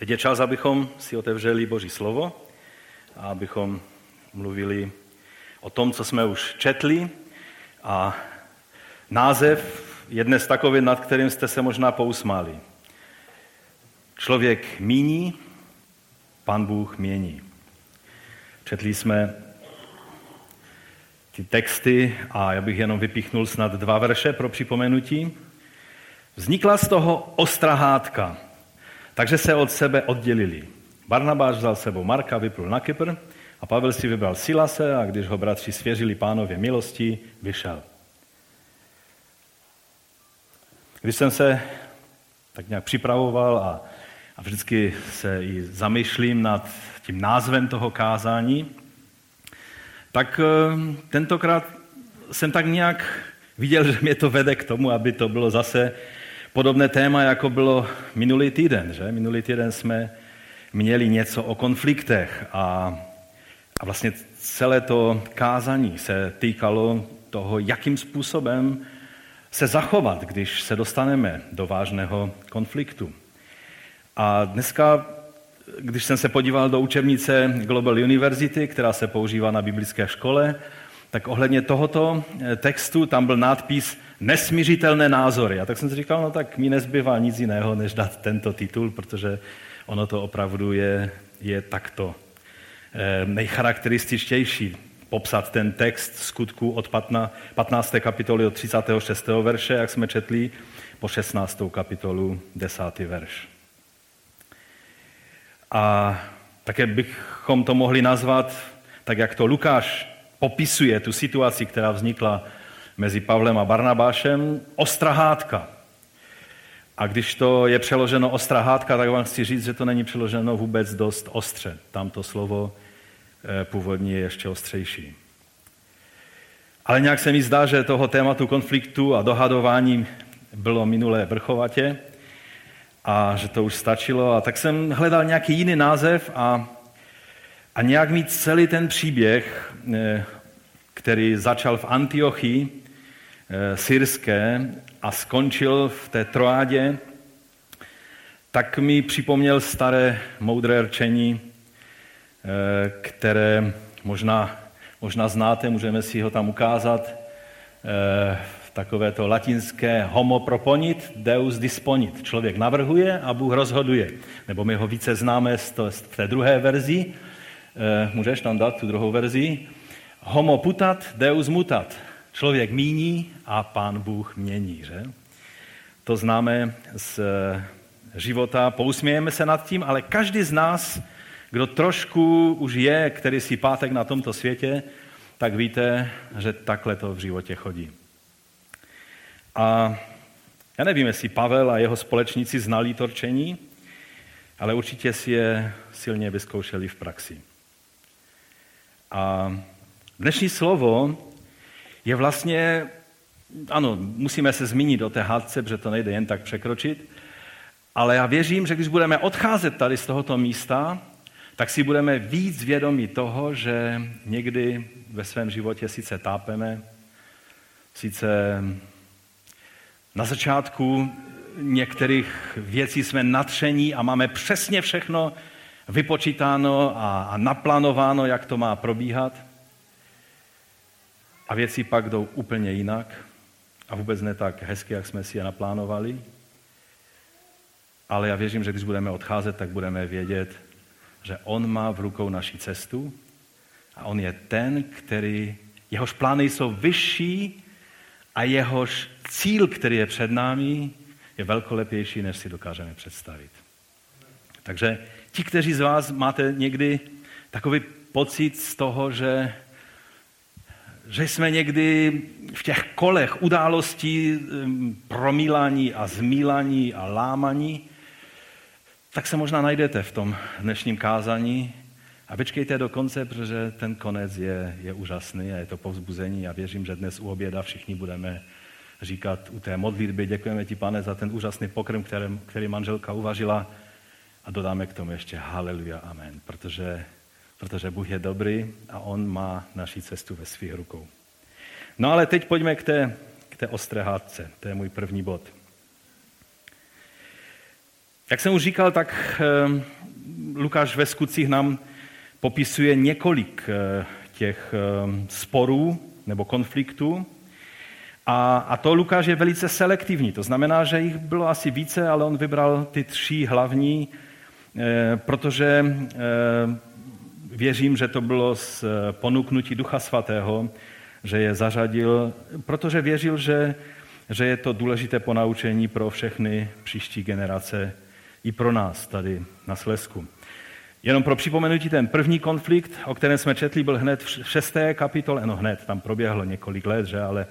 Teď je čas, abychom si otevřeli Boží slovo a abychom mluvili o tom, co jsme už četli. A název je dnes takový, nad kterým jste se možná pousmáli. Člověk míní, pan Bůh mění. Četli jsme ty texty a já bych jenom vypíchnul snad dva verše pro připomenutí. Vznikla z toho ostrá hádka, takže se od sebe oddělili. Barnabáš vzal sebou Marka, vyplul na Kypr a Pavel si vybral Silase a když ho bratři svěřili pánově milosti, vyšel. Když jsem se tak nějak připravoval a, a vždycky se i zamýšlím nad tím názvem toho kázání, tak eh, tentokrát jsem tak nějak viděl, že mě to vede k tomu, aby to bylo zase podobné téma, jako bylo minulý týden. Že? Minulý týden jsme měli něco o konfliktech a, a vlastně celé to kázání se týkalo toho, jakým způsobem se zachovat, když se dostaneme do vážného konfliktu. A dneska, když jsem se podíval do učebnice Global University, která se používá na biblické škole, tak ohledně tohoto eh, textu tam byl nápis Nesmířitelné názory. A tak jsem si říkal, no tak mi nezbývá nic jiného, než dát tento titul, protože ono to opravdu je, je takto eh, nejcharakterističtější popsat ten text skutku od 15. kapitoly od 36. verše, jak jsme četli, po 16. kapitolu 10. verš. A také bychom to mohli nazvat, tak jak to Lukáš popisuje tu situaci, která vznikla mezi Pavlem a Barnabášem, ostrahádka. A když to je přeloženo ostrahádka, tak vám chci říct, že to není přeloženo vůbec dost ostře. Tam to slovo eh, původně je ještě ostřejší. Ale nějak se mi zdá, že toho tématu konfliktu a dohadování bylo minulé vrchovatě a že to už stačilo. A tak jsem hledal nějaký jiný název a, a nějak mít celý ten příběh, eh, který začal v Antiochii eh, syrské a skončil v té Troádě, tak mi připomněl staré moudré rčení, eh, které možná, možná znáte, můžeme si ho tam ukázat takové to latinské homo proponit, deus disponit. Člověk navrhuje a Bůh rozhoduje. Nebo my ho více známe z té druhé verzi. Eh, můžeš tam dát tu druhou verzi? Homo putat, deus mutat. Člověk míní a pán Bůh mění. Že? To známe z eh, života, pousmějeme se nad tím, ale každý z nás, kdo trošku už je, který si pátek na tomto světě, tak víte, že takhle to v životě chodí. A já nevím, jestli Pavel a jeho společníci znali to rčení, ale určitě si je silně vyzkoušeli v praxi. A dnešní slovo je vlastně, ano, musíme se zmínit o té hádce, protože to nejde jen tak překročit, ale já věřím, že když budeme odcházet tady z tohoto místa, tak si budeme víc vědomí toho, že někdy ve svém životě sice tápeme, sice na začátku některých věcí jsme natření a máme přesně všechno vypočítáno a, naplánováno, jak to má probíhat. A věci pak jdou úplně jinak a vůbec ne tak hezky, jak jsme si je naplánovali. Ale já věřím, že když budeme odcházet, tak budeme vědět, že On má v rukou naši cestu a On je ten, který, jehož plány jsou vyšší a jehož cíl, který je před námi, je velkolepější, než si dokážeme představit. Takže ti, kteří z vás máte někdy takový pocit z toho, že, že jsme někdy v těch kolech událostí promílání a zmílání a lámaní, tak se možná najdete v tom dnešním kázání. A vyčkejte do konce, protože ten konec je, je úžasný a je to povzbuzení. A věřím, že dnes u oběda všichni budeme říkat u té modlitby, děkujeme ti, pane, za ten úžasný pokrm, který, který manželka uvažila a dodáme k tomu ještě haleluja, amen, protože, protože Bůh je dobrý a On má naši cestu ve svých rukou. No ale teď pojďme k té, k té ostré hádce, to je můj první bod. Jak jsem už říkal, tak eh, Lukáš ve skutcích nám popisuje několik eh, těch eh, sporů nebo konfliktů. A, a to Lukáš je velice selektivní. To znamená, že jich bylo asi více, ale on vybral ty tři hlavní, protože věřím, že to bylo z ponuknutí Ducha Svatého, že je zařadil, protože věřil, že, že je to důležité ponaučení pro všechny příští generace i pro nás tady na Slesku. Jenom pro připomenutí, ten první konflikt, o kterém jsme četli, byl hned v šesté kapitole, no hned, tam proběhlo několik let, že, ale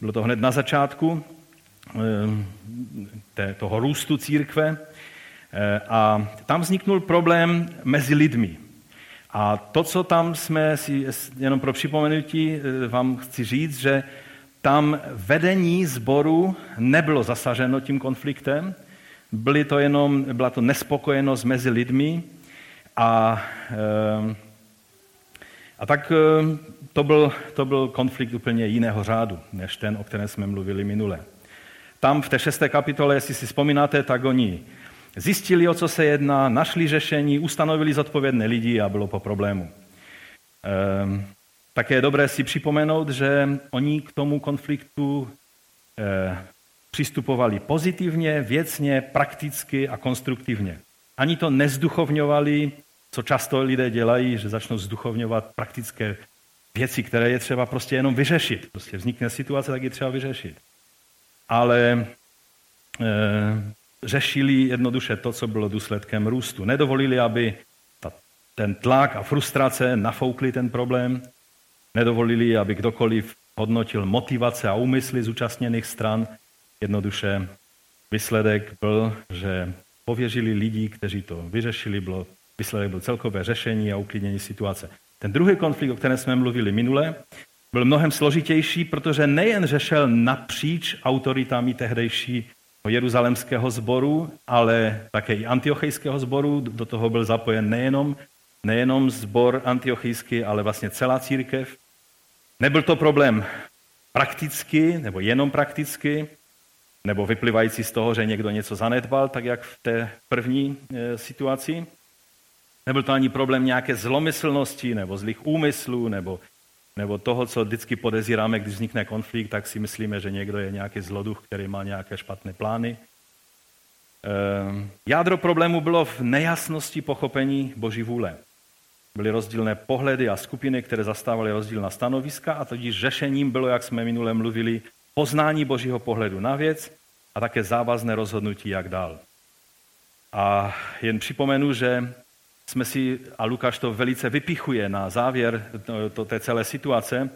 bylo to hned na začátku eh, toho růstu církve. Eh, a tam vzniknul problém mezi lidmi. A to, co tam jsme si, jenom pro připomenutí, eh, vám chci říct, že tam vedení sboru nebylo zasaženo tím konfliktem, byly to jenom, byla to nespokojenost mezi lidmi a, eh, a tak to byl, to byl konflikt úplně jiného řádu, než ten, o kterém jsme mluvili minule. Tam v té šesté kapitole, jestli si vzpomínáte, tak oni zjistili, o co se jedná, našli řešení, ustanovili zodpovědné lidi a bylo po problému. Ehm, také je dobré si připomenout, že oni k tomu konfliktu eh, přistupovali pozitivně, věcně, prakticky a konstruktivně. Ani to nezduchovňovali, co často lidé dělají, že začnou zduchovňovat praktické věci, které je třeba prostě jenom vyřešit. Prostě vznikne situace, tak je třeba vyřešit. Ale e, řešili jednoduše to, co bylo důsledkem růstu. Nedovolili, aby ta, ten tlak a frustrace nafoukli ten problém. Nedovolili, aby kdokoliv hodnotil motivace a úmysly zúčastněných stran. Jednoduše výsledek byl, že pověřili lidi, kteří to vyřešili, bylo, výsledek byl celkové řešení a uklidnění situace. Ten druhý konflikt, o kterém jsme mluvili minule, byl mnohem složitější, protože nejen řešel napříč autoritami tehdejší jeruzalemského sboru, ale také i antiochejského sboru. Do toho byl zapojen nejenom, nejenom sbor antiochijský, ale vlastně celá církev. Nebyl to problém prakticky, nebo jenom prakticky, nebo vyplývající z toho, že někdo něco zanedbal, tak jak v té první e, situaci. Nebyl to ani problém nějaké zlomyslnosti nebo zlých úmyslů nebo, nebo toho, co vždycky podezíráme, když vznikne konflikt, tak si myslíme, že někdo je nějaký zloduch, který má nějaké špatné plány. E, jádro problému bylo v nejasnosti pochopení Boží vůle. Byly rozdílné pohledy a skupiny, které zastávaly rozdílná stanoviska a tudíž řešením bylo, jak jsme minule mluvili, poznání Božího pohledu na věc a také závazné rozhodnutí, jak dál. A jen připomenu, že jsme si, a Lukáš to velice vypichuje na závěr to, té celé situace,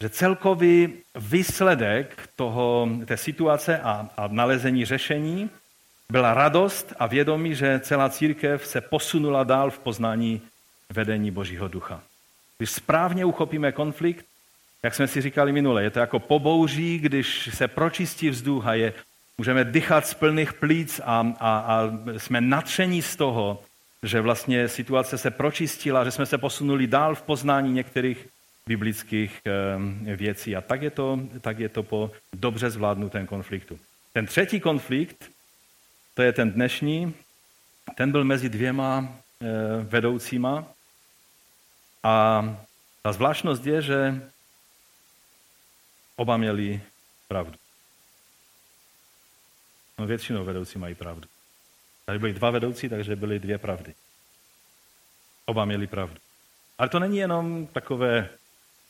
že celkový výsledek toho, té situace a, a nalezení řešení byla radost a vědomí, že celá církev se posunula dál v poznání vedení Božího ducha. Když správně uchopíme konflikt, jak jsme si říkali minule, je to jako pobouří, když se pročistí vzduch a je, můžeme dychat z plných plíc a, a, a jsme natření z toho, že vlastně situace se pročistila, že jsme se posunuli dál v poznání některých biblických eh, věcí. A tak je to, tak je to po dobře zvládnutém konfliktu. Ten třetí konflikt, to je ten dnešní, ten byl mezi dvěma eh, vedoucíma. A ta zvláštnost je, že Oba měli pravdu. No většinou vedoucí mají pravdu. Tady byli dva vedoucí, takže byly dvě pravdy. Oba měli pravdu. Ale to není jenom takové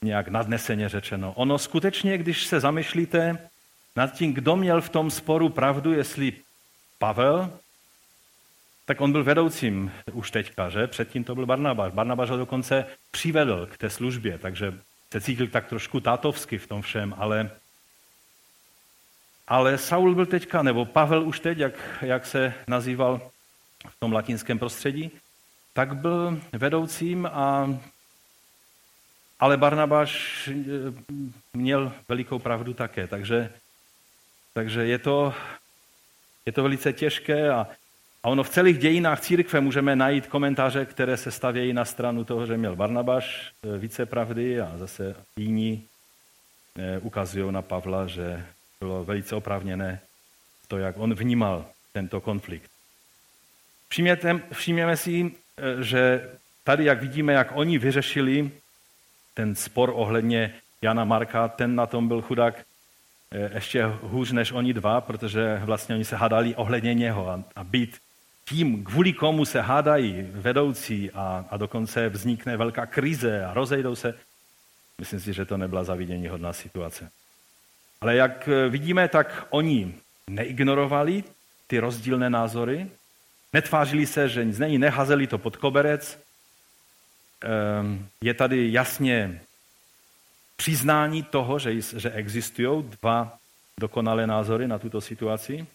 nějak nadneseně řečeno. Ono skutečně, když se zamýšlíte nad tím, kdo měl v tom sporu pravdu, jestli Pavel, tak on byl vedoucím už teďka, že? Předtím to byl Barnabáš. Barnabáš ho dokonce přivedl k té službě, takže se cítil tak trošku tátovsky v tom všem, ale, ale Saul byl teďka, nebo Pavel už teď, jak, jak se nazýval v tom latinském prostředí, tak byl vedoucím, a, ale Barnabáš eh, měl velikou pravdu také, takže, takže je, to, je to velice těžké a a ono v celých dějinách církve můžeme najít komentáře, které se stavějí na stranu toho, že měl Barnabáš eh, více pravdy a zase jiní eh, ukazují na Pavla, že bylo velice oprávněné to, jak on vnímal tento konflikt. Všimněte, všimněme si, že tady, jak vidíme, jak oni vyřešili ten spor ohledně Jana Marka, ten na tom byl chudák eh, ještě hůř než oni dva, protože vlastně oni se hádali ohledně něho a, a být tím, kvůli komu se hádají vedoucí a, a dokonce vznikne velká krize a rozejdou se, myslím si, že to nebyla zavidění hodná situace. Ale jak eh, vidíme, tak oni neignorovali ty rozdílné názory, netvářili se, že nic není, nehazeli to pod koberec. Ehm, je tady jasně přiznání toho, že, existují dva dokonalé názory na tuto situaci.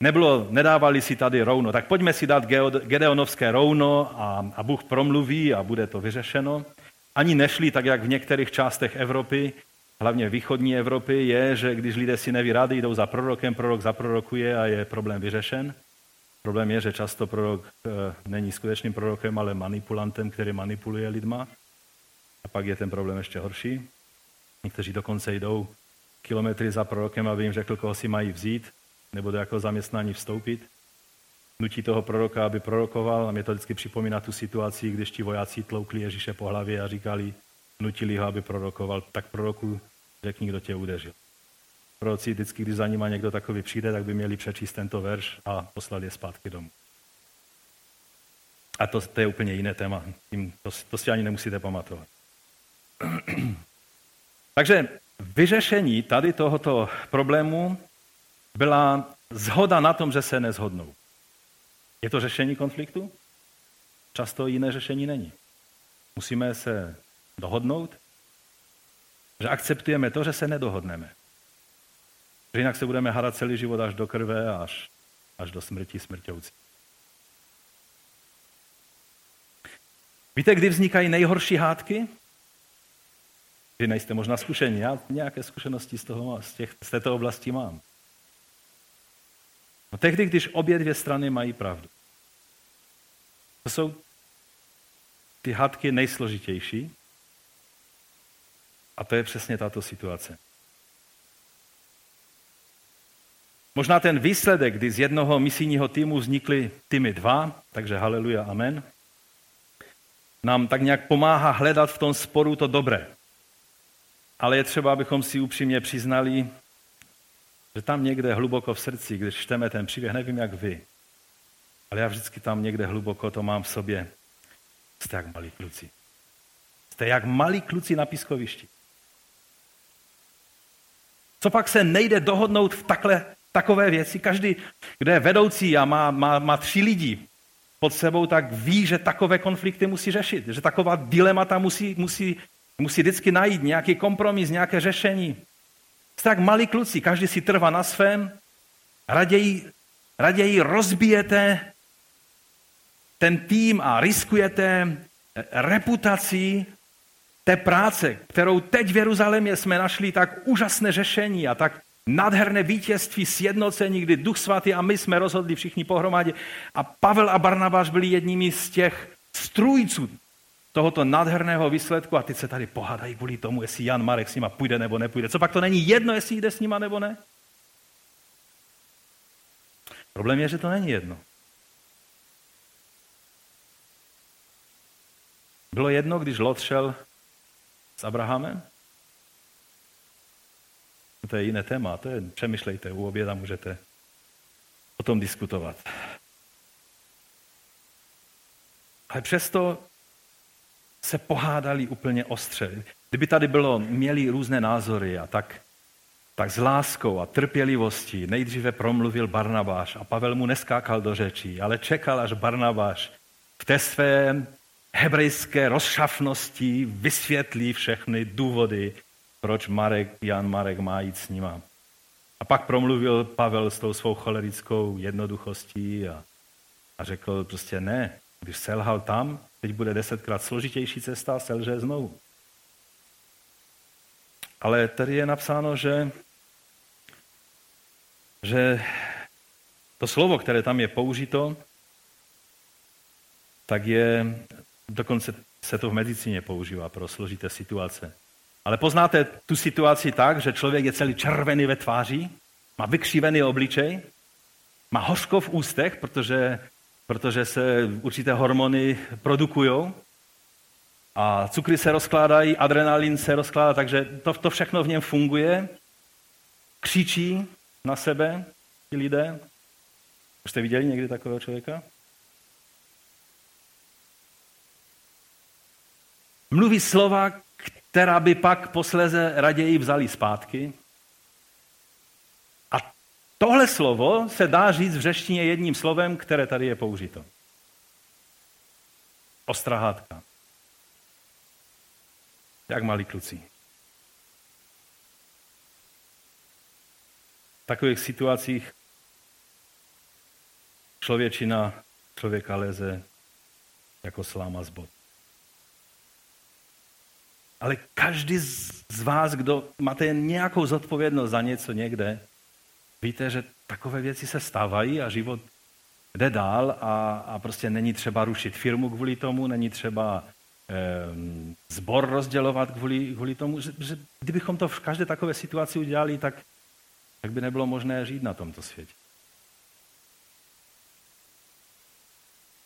Nebylo, nedávali si tady rouno, tak pojďme si dát Gedeonovské rouno a, a Bůh promluví a bude to vyřešeno. Ani nešli tak, jak v některých částech Evropy, hlavně východní Evropy, je, že když lidé si neví rady, jdou za prorokem, prorok zaprorokuje a je problém vyřešen. Problém je, že často prorok e, není skutečným prorokem, ale manipulantem, který manipuluje lidma. A pak je ten problém ještě horší. Někteří dokonce jdou kilometry za prorokem, aby jim řekl, koho si mají vzít, nebo do jakého zaměstnání vstoupit. Nutí toho proroka, aby prorokoval. A mě to vždycky připomíná tu situaci, když ti vojáci tloukli Ježíše po hlavě a říkali, nutili ho, aby prorokoval. Tak proroku řekni, kdo tě udeřil. Proroci vždycky, když za nima někdo takový přijde, tak by měli přečíst tento verš a poslat je zpátky domů. A to, to je úplně jiné téma. Tím, to, to si ani nemusíte pamatovat. Takže vyřešení tady tohoto problému byla zhoda na tom, že se nezhodnou. Je to řešení konfliktu? Často jiné řešení není. Musíme se dohodnout, že akceptujeme to, že se nedohodneme. Že jinak se budeme hádat celý život až do krve, až, až do smrti smrťoucí. Víte, kdy vznikají nejhorší hádky? Vy nejste možná zkušení, já nějaké zkušenosti z, toho, z, těch, z této oblasti mám. No tehdy, když obě dvě strany mají pravdu. To jsou ty hádky nejsložitější a to je přesně tato situace. Možná ten výsledek, kdy z jednoho misijního týmu vznikly týmy dva, takže haleluja, amen, nám tak nějak pomáhá hledat v tom sporu to dobré. Ale je třeba, abychom si upřímně přiznali, že tam někde hluboko v srdci, když čteme ten příběh, nevím jak vy, ale já vždycky tam někde hluboko to mám v sobě. Jste jak malí kluci. Jste jak malí kluci na pískovišti. Co pak se nejde dohodnout v takhle, takové věci? Každý, kdo je vedoucí a má, má, má tři lidi pod sebou, tak ví, že takové konflikty musí řešit. Že taková dilemata musí, musí, musí vždycky najít nějaký kompromis, nějaké řešení. Jste tak malí kluci, každý si trvá na svém, raději, raději rozbijete ten tým a riskujete reputací té práce, kterou teď v Jeruzalémě jsme našli tak úžasné řešení a tak nádherné vítězství, sjednocení, kdy Duch Svatý a my jsme rozhodli všichni pohromadě. A Pavel a Barnabáš byli jedními z těch strůjců tohoto nádherného výsledku a teď se tady pohádají kvůli tomu, jestli Jan Marek s nima půjde nebo nepůjde. Co pak to není jedno, jestli jde s nima nebo ne? Problém je, že to není jedno. Bylo jedno, když Lot šel s Abrahamem? To je jiné téma, to je, přemýšlejte, u oběda můžete o tom diskutovat. Ale přesto se pohádali úplně ostře. Kdyby tady bylo, měli různé názory a tak, tak s láskou a trpělivostí nejdříve promluvil Barnabáš a Pavel mu neskákal do řečí, ale čekal, až Barnabáš v té své hebrejské rozšafnosti vysvětlí všechny důvody, proč Marek, Jan Marek má jít s nima. A pak promluvil Pavel s tou svou cholerickou jednoduchostí a, a řekl prostě ne, když selhal tam, teď bude desetkrát složitější cesta, selže znovu. Ale tady je napsáno, že, že to slovo, které tam je použito, tak je, dokonce se to v medicíně používá pro složité situace. Ale poznáte tu situaci tak, že člověk je celý červený ve tváři, má vykřívený obličej, má hořko v ústech, protože protože se určité hormony produkují a cukry se rozkládají, adrenalin se rozkládá, takže to, to všechno v něm funguje. Křičí na sebe ti lidé. Už jste viděli někdy takového člověka? Mluví slova, která by pak posléze raději vzali zpátky. A tohle slovo se dá říct v řeštině jedním slovem, které tady je použito. Ostrahátka. Jak malí kluci. V takových situacích člověčina člověka leze jako sláma z bod. Ale každý z vás, kdo máte jen nějakou zodpovědnost za něco někde, víte, že takové věci se stávají a život jde dál a, a prostě není třeba rušit firmu kvůli tomu, není třeba zbor rozdělovat kvůli, kvůli tomu, že, že kdybychom to v každé takové situaci udělali, tak, tak by nebylo možné žít na tomto světě.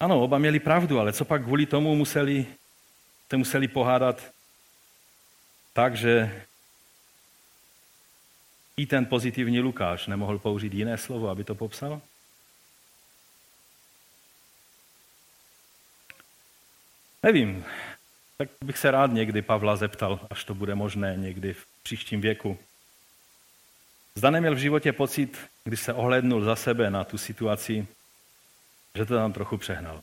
Ano, oba měli pravdu, ale co pak kvůli tomu museli, se museli pohádat tak, že i ten pozitivní Lukáš nemohl použít jiné slovo, aby to popsal? Nevím. Tak bych se rád někdy Pavla zeptal, až to bude možné někdy v příštím věku. Zda neměl v životě pocit, když se ohlednul za sebe na tu situaci, že to tam trochu přehnal.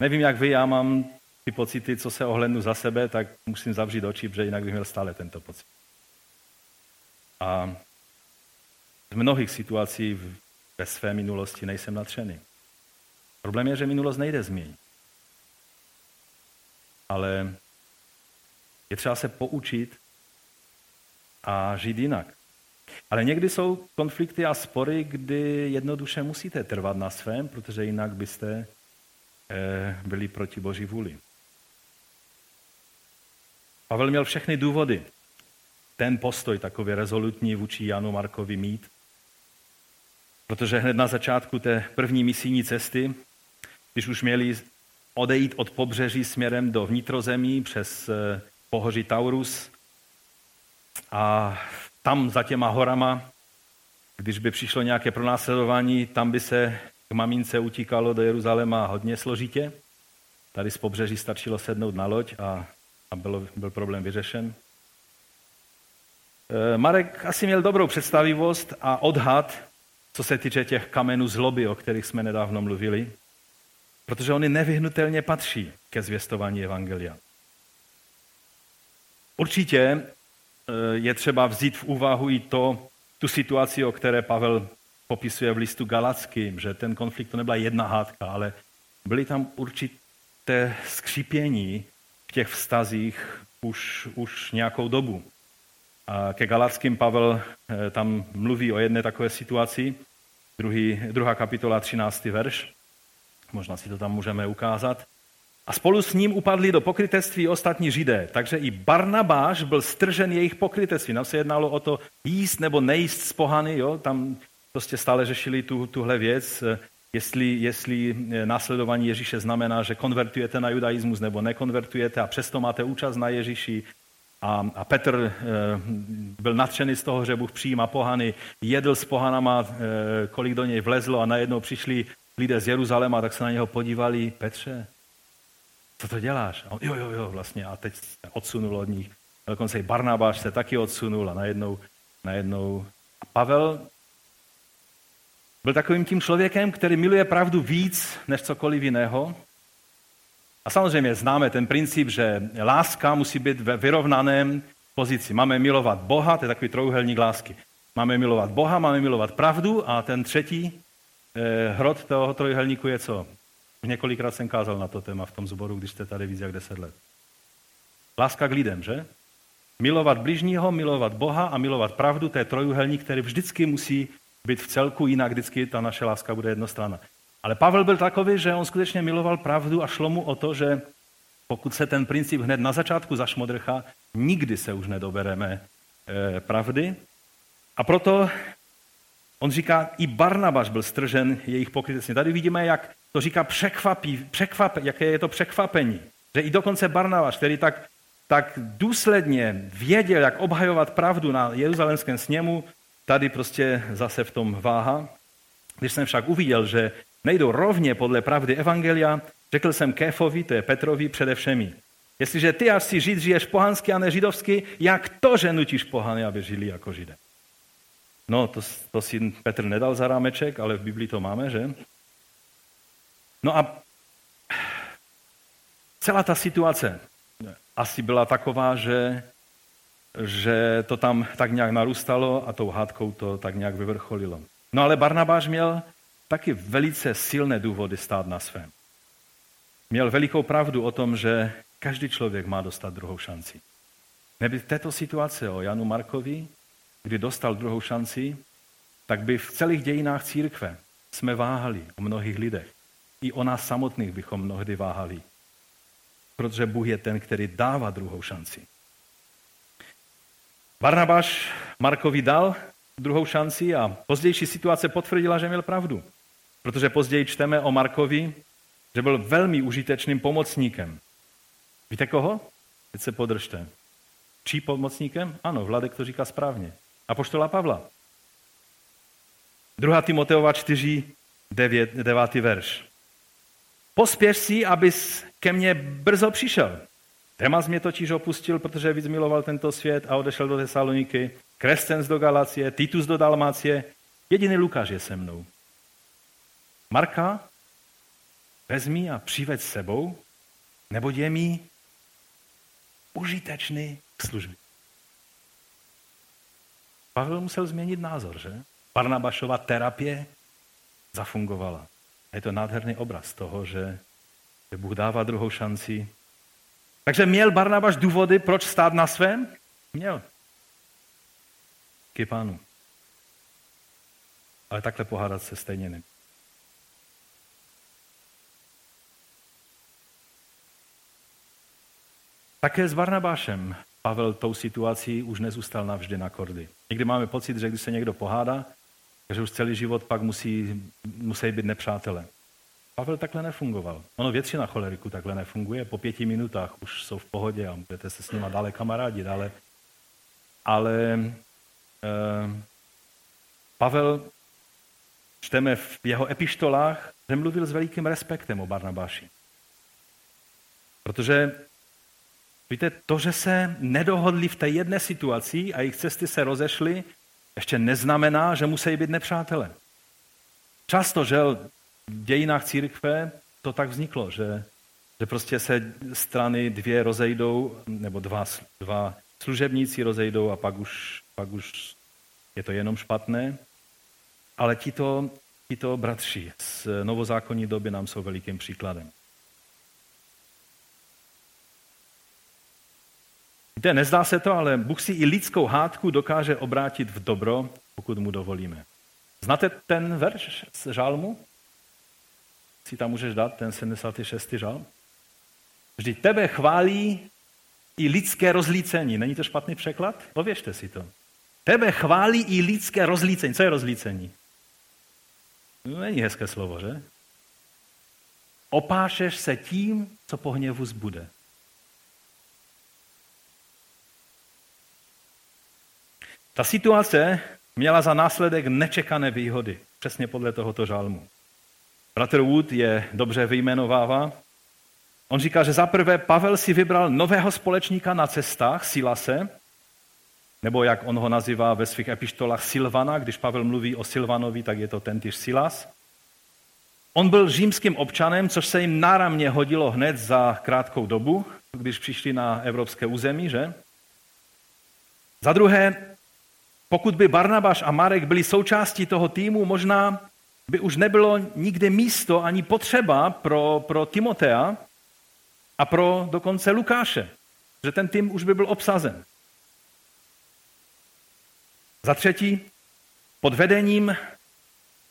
Nevím, jak vy, já mám ty pocity, co se ohlednu za sebe, tak musím zavřít oči, protože jinak bych měl stále tento pocit. A v mnohých situacích ve své minulosti nejsem natřený. Problém je, že minulost nejde změnit. Ale je třeba se poučit a žít jinak. Ale někdy jsou konflikty a spory, kdy jednoduše musíte trvat na svém, protože jinak byste eh, byli proti Boží vůli. Pavel měl všechny důvody ten postoj takový rezolutní vůči Janu Markovi mít, protože hned na začátku té první misijní cesty, když už měli odejít od pobřeží směrem do vnitrozemí přes eh, pohoří Taurus a tam za těma horama, když by přišlo nějaké pronásledování, tam by se k mamince utíkalo do Jeruzaléma hodně složitě. Tady z pobřeží stačilo sednout na loď a a byl, byl problém vyřešen. Eh, Marek asi měl dobrou představivost a odhad, co se týče těch kamenů zloby, o kterých jsme nedávno mluvili, protože oni nevyhnutelně patří ke zvěstování Evangelia. Určitě eh, je třeba vzít v úvahu i to, tu situaci, o které Pavel popisuje v listu Galackým, že ten konflikt to nebyla jedna hádka, ale byly tam určité skřípění těch vztazích už, už nějakou dobu. A ke Galackým Pavel eh, tam mluví o jedné takové situaci, druhý, druhá kapitola, 13. verš. Možná si to tam můžeme ukázat. A spolu s ním upadli do pokrytectví ostatní židé, takže i Barnabáš byl stržen jejich pokrytectví. Nám se jednalo o to jíst nebo nejíst z pohany, jo? tam prostě stále řešili tu, tuhle věc jestli, jestli eh, následování Ježíše znamená, že konvertujete na judaismus nebo nekonvertujete a přesto máte účast na Ježíši. A, a Petr e, byl nadšený z toho, že Bůh přijímá pohany, jedl s pohanama, e, kolik do něj vlezlo a najednou přišli lidé z Jeruzaléma, tak se na něho podívali, Petře, co to děláš? A on, jo, jo, jo, vlastně. A teď se odsunul od nich. Dokonce i Barnabáš se taky odsunul a najednou, najednou a Pavel byl takovým tím člověkem, který miluje pravdu víc než cokoliv jiného. A samozřejmě známe ten princip, že láska musí být ve vyrovnaném pozici. Máme milovat Boha, to je takový trojuhelník lásky. Máme milovat Boha, máme milovat pravdu a ten třetí eh, hrot toho trojuhelníku je co? Několikrát jsem kázal na to téma v tom zboru, když jste tady víc jak deset let. Láska k lidem, že? Milovat bližního, milovat Boha a milovat pravdu, to je trojuhelník, který vždycky musí být v celku, jinak vždycky ta naše láska bude jednostranná. Ale Pavel byl takový, že on skutečně miloval pravdu a šlo mu o to, že pokud se ten princip hned na začátku zašmodrchá, nikdy se už nedobereme e, pravdy. A proto On říká, i Barnabáš byl stržen jejich pokrytectvím. Tady vidíme, jak to říká překvapí, překvap, jaké je to překvapení. Že i dokonce Barnabáš, který tak, tak důsledně věděl, jak obhajovat pravdu na jeruzalémském sněmu, tady prostě zase v tom váha. Když jsem však uviděl, že nejdou rovně podle pravdy Evangelia, řekl jsem Kéfovi, to je Petrovi, především. Jestliže ty až si žid žiješ pohansky a ne židovsky, jak to, že nutíš pohany, aby žili jako židé? No, to, to si Petr nedal za rámeček, ale v Biblii to máme, že? No a celá ta situace asi byla taková, že, že to tam tak nějak narůstalo a tou hádkou to tak nějak vyvrcholilo. No ale Barnabáš měl taky velice silné důvody stát na svém. Měl velikou pravdu o tom, že každý člověk má dostat druhou šanci. Neby této situace o Janu Markovi, kdy dostal druhou šanci, tak by v celých dějinách církve jsme váhali o mnohých lidech. I o nás samotných bychom mnohdy váhali. Protože Bůh je ten, který dává druhou šanci. Barnabáš Markovi dal druhou šanci a pozdější situace potvrdila, že měl pravdu. Protože později čteme o Markovi, že byl velmi užitečným pomocníkem. Víte koho? Teď se podržte. Čí pomocníkem? Ano, Vladek to říká správně. A poštola Pavla. 2. Timoteova 4, 9, 9. verš. Pospěš si, abys ke mně brzo přišel. Demas mě totiž opustil, protože víc miloval tento svět a odešel do Tesaloniky. Krescens do Galacie, Titus do Dalmácie. Jediný Lukáš je se mnou. Marka vezmi a přiveď sebou, nebo je mi užitečný k službě. Pavel musel změnit názor, že? Barnabašova terapie zafungovala. Je to nádherný obraz toho, že Bůh dává druhou šanci. Takže měl Barnabaš důvody, proč stát na svém? Měl. K pánu. Ale takhle pohádat se stejně ne. Také s Barnabášem Pavel tou situací už nezůstal navždy na kordy. Někdy máme pocit, že když se někdo pohádá, že už celý život pak musí, musí být nepřátelé. Pavel takhle nefungoval. Ono většina choleriku takhle nefunguje. Po pěti minutách už jsou v pohodě a budete se s nima dále kamarádit, ale, ale eh, Pavel, čteme v jeho epištolách, že mluvil s velikým respektem o Barnabáši. Protože Víte, to, že se nedohodli v té jedné situaci a jejich cesty se rozešly, ještě neznamená, že musí být nepřátelé. Často, že v dějinách církve to tak vzniklo, že, že prostě se strany dvě rozejdou, nebo dva, dva služebníci rozejdou a pak už, pak už je to jenom špatné. Ale tito, tito bratři z novozákonní doby nám jsou velikým příkladem. Víte, nezdá se to, ale Bůh si i lidskou hádku dokáže obrátit v dobro, pokud mu dovolíme. Znáte ten verš z žálmu? Si tam můžeš dát ten 76. žál? Vždyť tebe chválí i lidské rozlícení. Není to špatný překlad? Pověřte si to. Tebe chválí i lidské rozlícení. Co je rozlícení? No, není hezké slovo, že? Opášeš se tím, co po hněvu zbude. Ta situace měla za následek nečekané výhody, přesně podle tohoto žalmu. Bratr Wood je dobře vyjmenovává. On říká, že zaprvé Pavel si vybral nového společníka na cestách, Silase, nebo jak on ho nazývá ve svých epištolách Silvana, když Pavel mluví o Silvanovi, tak je to tentýž Silas. On byl římským občanem, což se jim náramně hodilo hned za krátkou dobu, když přišli na evropské území, že? Za druhé, pokud by Barnabáš a Marek byli součástí toho týmu, možná by už nebylo nikde místo ani potřeba pro, pro Timotea a pro dokonce Lukáše, že ten tým už by byl obsazen. Za třetí, pod vedením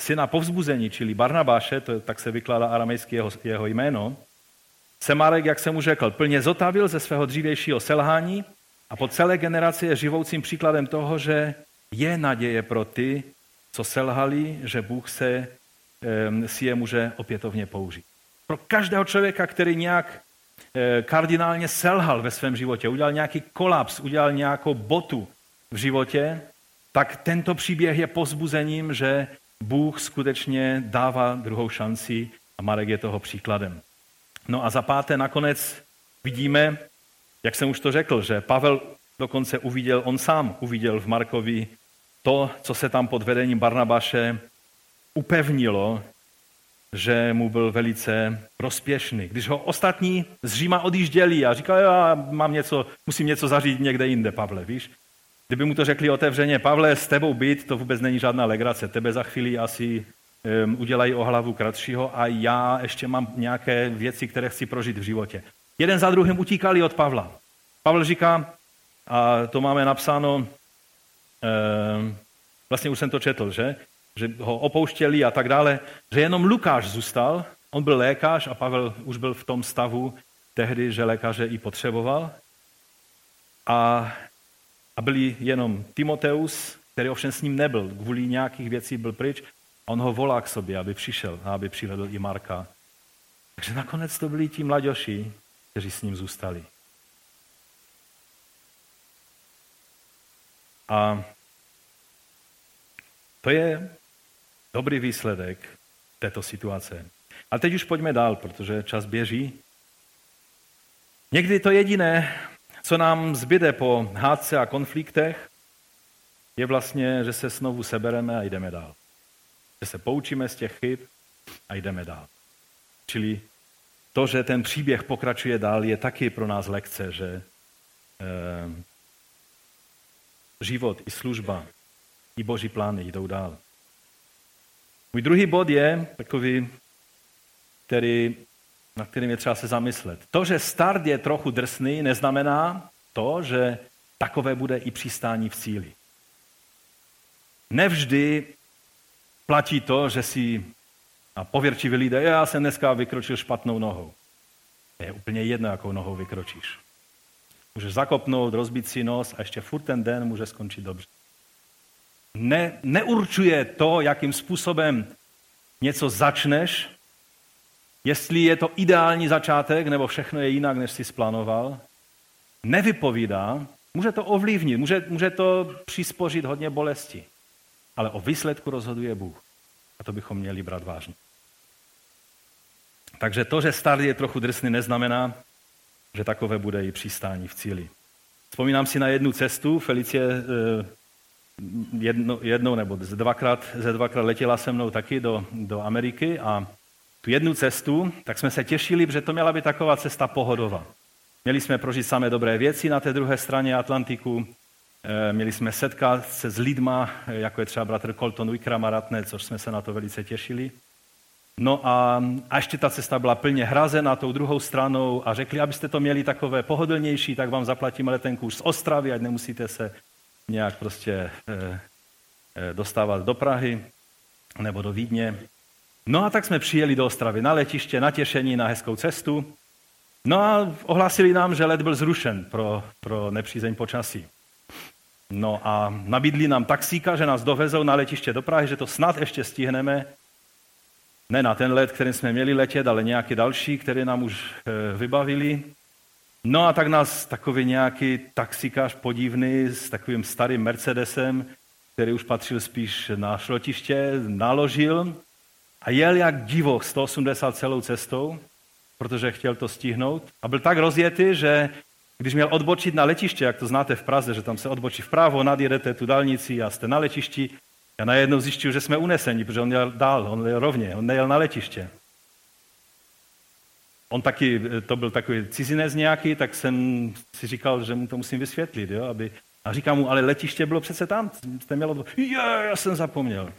syna povzbuzení, čili Barnabáše, to, tak se vykládá aramejský jeho, jeho jméno, se Marek, jak jsem mu řekl, plně zotavil ze svého dřívějšího selhání a po celé generaci je živoucím příkladem toho, že je naděje pro ty, co selhali, že Bůh se, si je může opětovně použít. Pro každého člověka, který nějak eh, kardinálně selhal ve svém životě, udělal nějaký kolaps, udělal nějakou botu v životě, tak tento příběh je pozbuzením, že Bůh skutečně dává druhou šanci a Marek je toho příkladem. No a za páté nakonec vidíme, jak jsem už to řekl, že Pavel dokonce uviděl, on sám uviděl v Markovi to, co se tam pod vedením Barnabáše upevnilo, že mu byl velice prospěšný. Když ho ostatní z Říma odjížděli a říkali, já mám něco, musím něco zařídit někde jinde, Pavle, víš? Kdyby mu to řekli otevřeně, Pavle, s tebou být, to vůbec není žádná legrace. Tebe za chvíli asi um, udělají o hlavu kratšího a já ještě mám nějaké věci, které chci prožít v životě. Jeden za druhým utíkali od Pavla. Pavel říká, a to máme napsáno, vlastně už jsem to četl, že? že ho opouštěli a tak dále, že jenom Lukáš zůstal, on byl lékař a Pavel už byl v tom stavu tehdy, že lékaře i potřeboval. A, a byli jenom Timoteus, který ovšem s ním nebyl, kvůli nějakých věcí byl pryč, a on ho volá k sobě, aby přišel a aby přivedl i Marka. Takže nakonec to byli ti mladěši, kteří s ním zůstali. A to je dobrý výsledek této situace. A teď už pojďme dál, protože čas běží. Někdy to jediné, co nám zbyde po hádce a konfliktech, je vlastně, že se znovu sebereme a jdeme dál. Že se poučíme z těch chyb a jdeme dál. Čili to, že ten příběh pokračuje dál, je taky pro nás lekce, že eh, život i služba i boží plány jdou dál. Můj druhý bod je takový, který, na kterým je třeba se zamyslet. To, že start je trochu drsný, neznamená to, že takové bude i přistání v cíli. Nevždy platí to, že si a pověrčiví lidé, já jsem dneska vykročil špatnou nohou. Je úplně jedno, jakou nohou vykročíš. Můžeš zakopnout, rozbít si nos a ještě furt ten den může skončit dobře ne, neurčuje to, jakým způsobem něco začneš, jestli je to ideální začátek, nebo všechno je jinak, než jsi splánoval, nevypovídá, může to ovlivnit, může, může to přispořit hodně bolesti. Ale o výsledku rozhoduje Bůh. A to bychom měli brát vážně. Takže to, že start je trochu drsný, neznamená, že takové bude i přistání v cíli. Vzpomínám si na jednu cestu, Felicie eh, jedno, jednou nebo ze dvakrát, ze dvakrát letěla se mnou taky do, do Ameriky a tu jednu cestu, tak jsme se těšili, že to měla být taková cesta pohodová. Měli jsme prožít samé dobré věci na té druhé straně Atlantiku, eh, měli jsme setkat se s lidma, eh, jako je třeba bratr Colton Wikramaratne, což jsme se na to velice těšili. No a, a ještě ta cesta byla plně hrazena tou druhou stranou a řekli, abyste to měli takové pohodlnější, tak vám zaplatíme letenku už z Ostravy, ať nemusíte se nějak prostě eh, eh, dostávat do Prahy nebo do Vídně. No a tak jsme přijeli do Ostravy na letiště, na těšení, na hezkou cestu. No a ohlásili nám, že let byl zrušen pro, pro nepřízeň počasí. No a nabídli nám taxíka, že nás dovezou na letiště do Prahy, že to snad ještě stihneme. Ne na ten let, kterým jsme měli letět, ale nějaký další, který nám už eh, vybavili. No a tak nás takový nějaký taxikář podivný s takovým starým Mercedesem, který už patřil spíš na šrotiště, naložil a jel jak divoch 180 celou cestou, protože chtěl to stihnout. A byl tak rozjetý, že když měl odbočit na letiště, jak to znáte v Praze, že tam se odbočí vpravo, nadjedete tu dálnici a jste na letišti, já najednou zjistil, že jsme uneseni, protože on jel dál, on jel rovně, on nejel na letiště on taky, to byl takový cizinec nějaký, tak jsem si říkal, že mu to musím vysvětlit, jo, aby, a říkám mu, ale letiště bylo přece tam, jste mělo, je, já jsem zapomněl.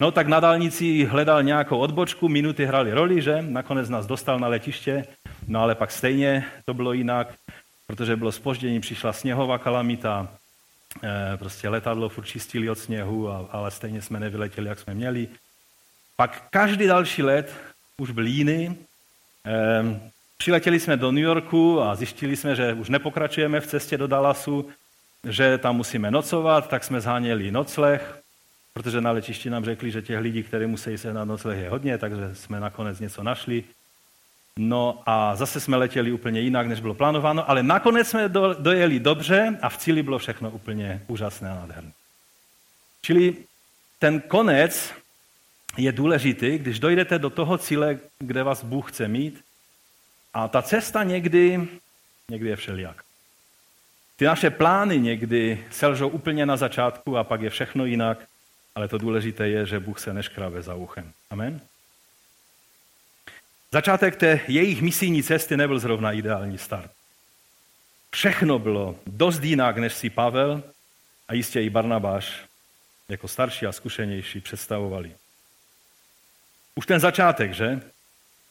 No tak na dálnici hledal nějakou odbočku, minuty hrali roli, že? Nakonec nás dostal na letiště, no ale pak stejně to bylo jinak, protože bylo spoždění, přišla sněhová kalamita, prostě letadlo furt čistili od sněhu, a, ale stejně jsme nevyletěli, jak jsme měli. Pak každý další let už byl jiný, Ehm, přiletěli jsme do New Yorku a zjistili jsme, že už nepokračujeme v cestě do Dallasu, že tam musíme nocovat, tak jsme zháněli nocleh. protože na lečišti nám řekli, že těch lidí, které musí se na nocleh je hodně, takže jsme nakonec něco našli. No a zase jsme letěli úplně jinak, než bylo plánováno, ale nakonec jsme do, dojeli dobře a v cíli bylo všechno úplně úžasné a nádherné. Čili ten konec je důležitý, když dojdete do toho cíle, kde vás Bůh chce mít. A ta cesta někdy, někdy je všelijak. Ty naše plány někdy selžou úplně na začátku a pak je všechno jinak, ale to důležité je, že Bůh se neškrabe za uchem. Amen? Začátek té jejich misijní cesty nebyl zrovna ideální start. Všechno bylo dost jinak, než si Pavel a jistě i Barnabáš jako starší a zkušenější představovali. Už ten začátek, že?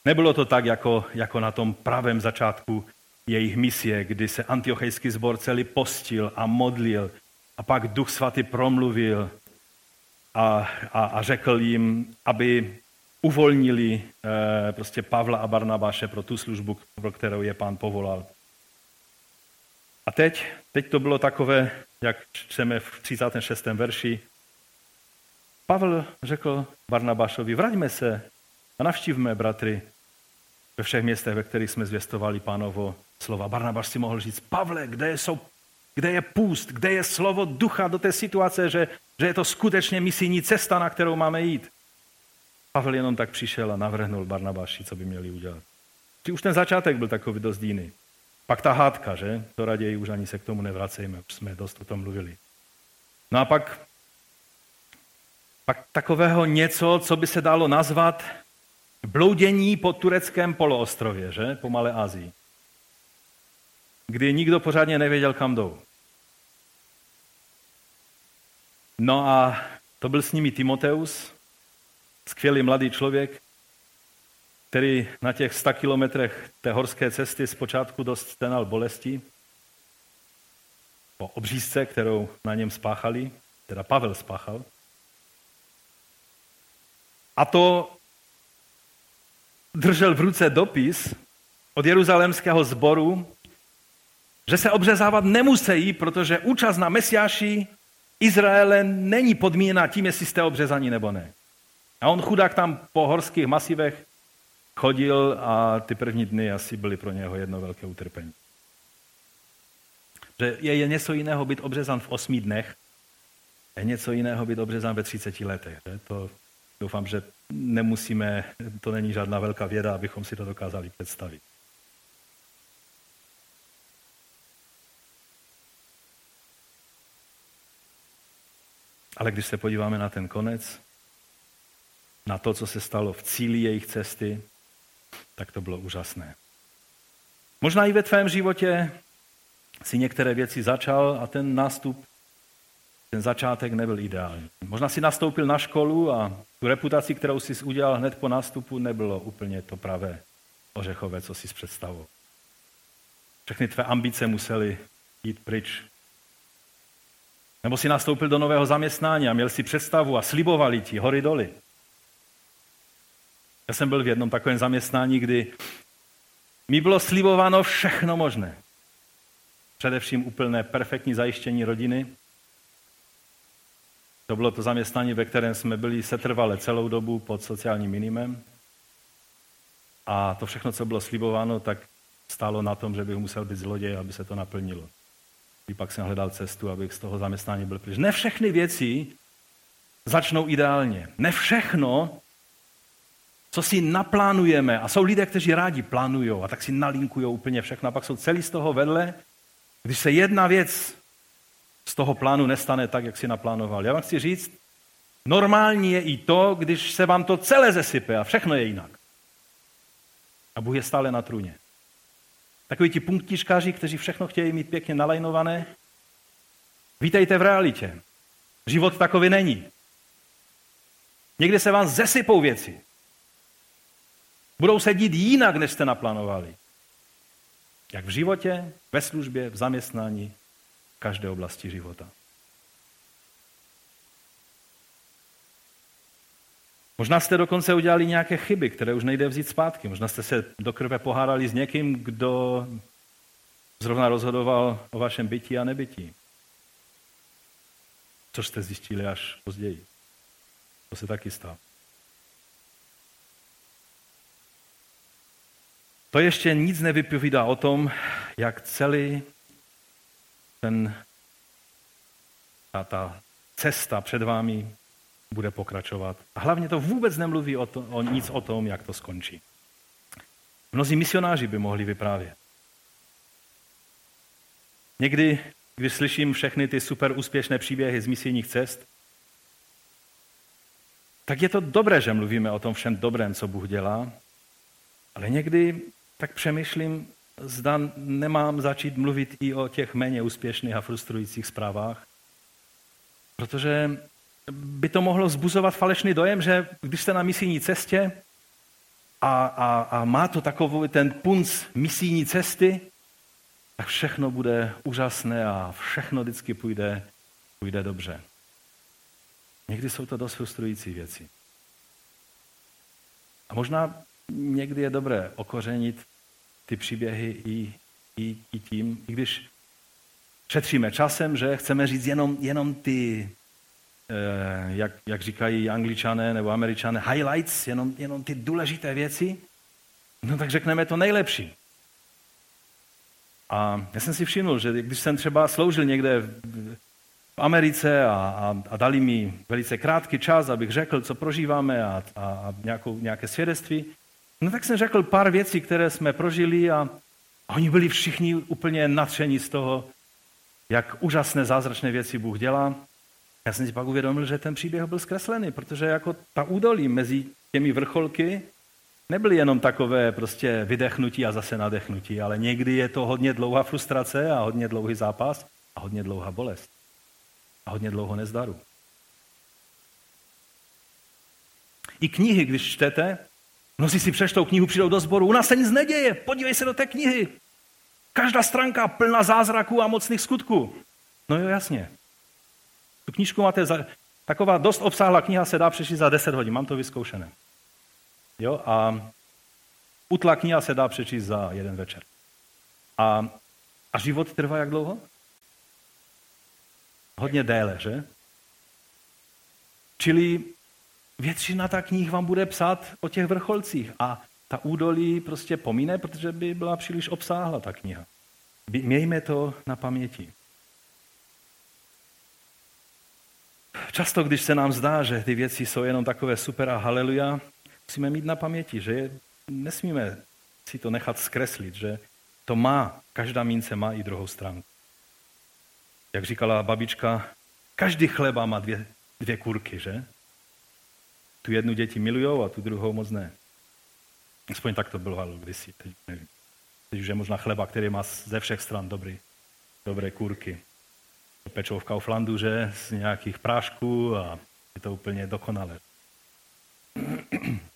Nebylo to tak, jako, jako na tom pravém začátku jejich misie, kdy se antiochejský sbor celý postil a modlil a pak Duch Svatý promluvil a, a, a řekl jim, aby uvolnili e, prostě Pavla a Barnabáše pro tu službu, pro kterou je pán povolal. A teď, teď to bylo takové, jak čteme v 36. verši, Pavel řekl Barnabášovi, vraťme se a navštívme bratry ve všech městech, ve kterých jsme zvěstovali pánovo slova. Barnabáš si mohl říct, Pavle, kde, jsou, kde je půst, kde je slovo ducha do té situace, že, že je to skutečně misijní cesta, na kterou máme jít. Pavel jenom tak přišel a navrhnul Barnabáši, co by měli udělat. Či už ten začátek byl takový dost jiný. Pak ta hádka, že? To raději už ani se k tomu nevracejme, už jsme dost o tom mluvili. No a pak pak takového něco, co by se dalo nazvat bloudění po tureckém poloostrově, že? po Malé Asii. Kdy nikdo pořádně nevěděl, kam jdou. No a to byl s nimi Timoteus, skvělý mladý člověk, který na těch 100 kilometrech té horské cesty zpočátku dost stenal bolesti po obřízce, kterou na něm spáchali, teda Pavel spáchal. A to držel v ruce dopis od jeruzalémského sboru, že se obřezávat nemusí, protože účast na Mesiáši Izraele není podmíněna tím, jestli jste obřezaní nebo ne. A on chudák tam po horských masivech chodil a ty první dny asi byly pro něho jedno velké utrpení. Že je něco jiného být obřezan v osmi dnech, je něco jiného být obřezan ve 30 letech. Že? To Doufám, že nemusíme, to není žádná velká věda, abychom si to dokázali představit. Ale když se podíváme na ten konec, na to, co se stalo v cíli jejich cesty, tak to bylo úžasné. Možná i ve tvém životě si některé věci začal a ten nástup ten začátek nebyl ideální. Možná si nastoupil na školu a tu reputaci, kterou jsi udělal hned po nástupu, nebylo úplně to pravé ořechové, co jsi představoval. Všechny tvé ambice musely jít pryč. Nebo si nastoupil do nového zaměstnání a měl si představu a slibovali ti hory doly. Já jsem byl v jednom takovém zaměstnání, kdy mi bylo slibováno všechno možné. Především úplné perfektní zajištění rodiny, to bylo to zaměstnání, ve kterém jsme byli setrvale celou dobu pod sociálním minimem. A to všechno, co bylo slibováno, tak stálo na tom, že bych musel být zloděj, aby se to naplnilo. I pak jsem hledal cestu, abych z toho zaměstnání byl pryč. Ne všechny věci začnou ideálně. Ne všechno, co si naplánujeme, a jsou lidé, kteří rádi plánují a tak si nalinkují úplně všechno, a pak jsou celý z toho vedle, když se jedna věc z toho plánu nestane tak, jak si naplánoval. Já vám chci říct, normální je i to, když se vám to celé zesype a všechno je jinak. A Bůh je stále na trůně. Takoví ti punktičkáři, kteří všechno chtějí mít pěkně nalajnované, vítejte v realitě. Život takový není. Někdy se vám zesypou věci. Budou se dít jinak, než jste naplánovali. Jak v životě, ve službě, v zaměstnání, každé oblasti života. Možná jste dokonce udělali nějaké chyby, které už nejde vzít zpátky. Možná jste se do krve pohádali s někým, kdo zrovna rozhodoval o vašem bytí a nebytí. Což jste zjistili až později. To se taky stalo. To ještě nic nevypovídá o tom, jak celý ten, ta, ta cesta před vámi bude pokračovat. A hlavně to vůbec nemluví o, to, o nic o tom, jak to skončí. Mnozí misionáři by mohli vyprávět. Někdy, když slyším všechny ty super úspěšné příběhy z misijních cest, tak je to dobré, že mluvíme o tom všem dobrém, co Bůh dělá, ale někdy tak přemýšlím, zda nemám začít mluvit i o těch méně úspěšných a frustrujících zprávách, protože by to mohlo zbuzovat falešný dojem, že když jste na misijní cestě a, a, a má to takový ten punc misijní cesty, tak všechno bude úžasné a všechno vždycky půjde, půjde dobře. Někdy jsou to dost frustrující věci. A možná někdy je dobré okořenit ty příběhy i, i, i tím, i když šetříme časem, že chceme říct jenom, jenom ty, eh, jak, jak říkají angličané nebo američané, highlights, jenom, jenom ty důležité věci, no tak řekneme to nejlepší. A já jsem si všiml, že když jsem třeba sloužil někde v Americe a, a, a dali mi velice krátký čas, abych řekl, co prožíváme a, a, a nějakou, nějaké svědectví, no tak jsem řekl pár věcí, které jsme prožili a, oni byli všichni úplně natření z toho, jak úžasné zázračné věci Bůh dělá. Já jsem si pak uvědomil, že ten příběh byl zkreslený, protože jako ta údolí mezi těmi vrcholky nebyly jenom takové prostě vydechnutí a zase nadechnutí, ale někdy je to hodně dlouhá frustrace a hodně dlouhý zápas a hodně dlouhá bolest. A hodně dlouho nezdaru. I knihy, když čtete, mnozí si přečtou knihu, přijdou do sboru, u nás se nic neděje, podívej se do té knihy. Každá stránka plná zázraků a mocných skutků. No jo, jasně. Tu knížku máte za... Taková dost obsáhlá kniha se dá přečíst za 10 hodin, mám to vyzkoušené. Jo? A utlá kniha se dá přečíst za jeden večer. A, a život trvá jak dlouho? Hodně déle, že? Čili většina ta knih vám bude psát o těch vrcholcích a ta údolí prostě pomíne, protože by byla příliš obsáhla ta kniha. Mějme to na paměti. Často, když se nám zdá, že ty věci jsou jenom takové super a haleluja, musíme mít na paměti, že je, nesmíme si to nechat zkreslit, že to má, každá mince má i druhou stranu. Jak říkala babička, každý chleba má dvě, dvě kurky, že? Tu jednu děti milujou a tu druhou moc ne. Aspoň tak to bylo kdysi, teď nevím. Teď už je možná chleba, který má ze všech stran dobrý, dobré kurky. Pečou v Kauflandu, že? Z nějakých prášků a je to úplně dokonalé.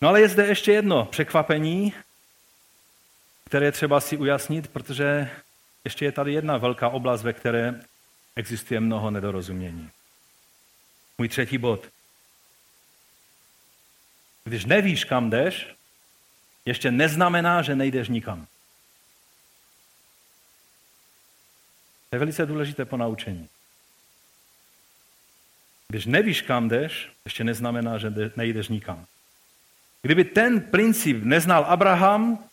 No ale je zde ještě jedno překvapení, které třeba si ujasnit, protože ještě je tady jedna velká oblast, ve které existuje mnoho nedorozumění. Můj třetí bod. Když nevíš, kam jdeš, ještě neznamená, že nejdeš nikam. To je velice důležité po naučení. Když nevíš, kam jdeš, ještě neznamená, že nejdeš nikam. Kdyby ten princip neznal Abraham,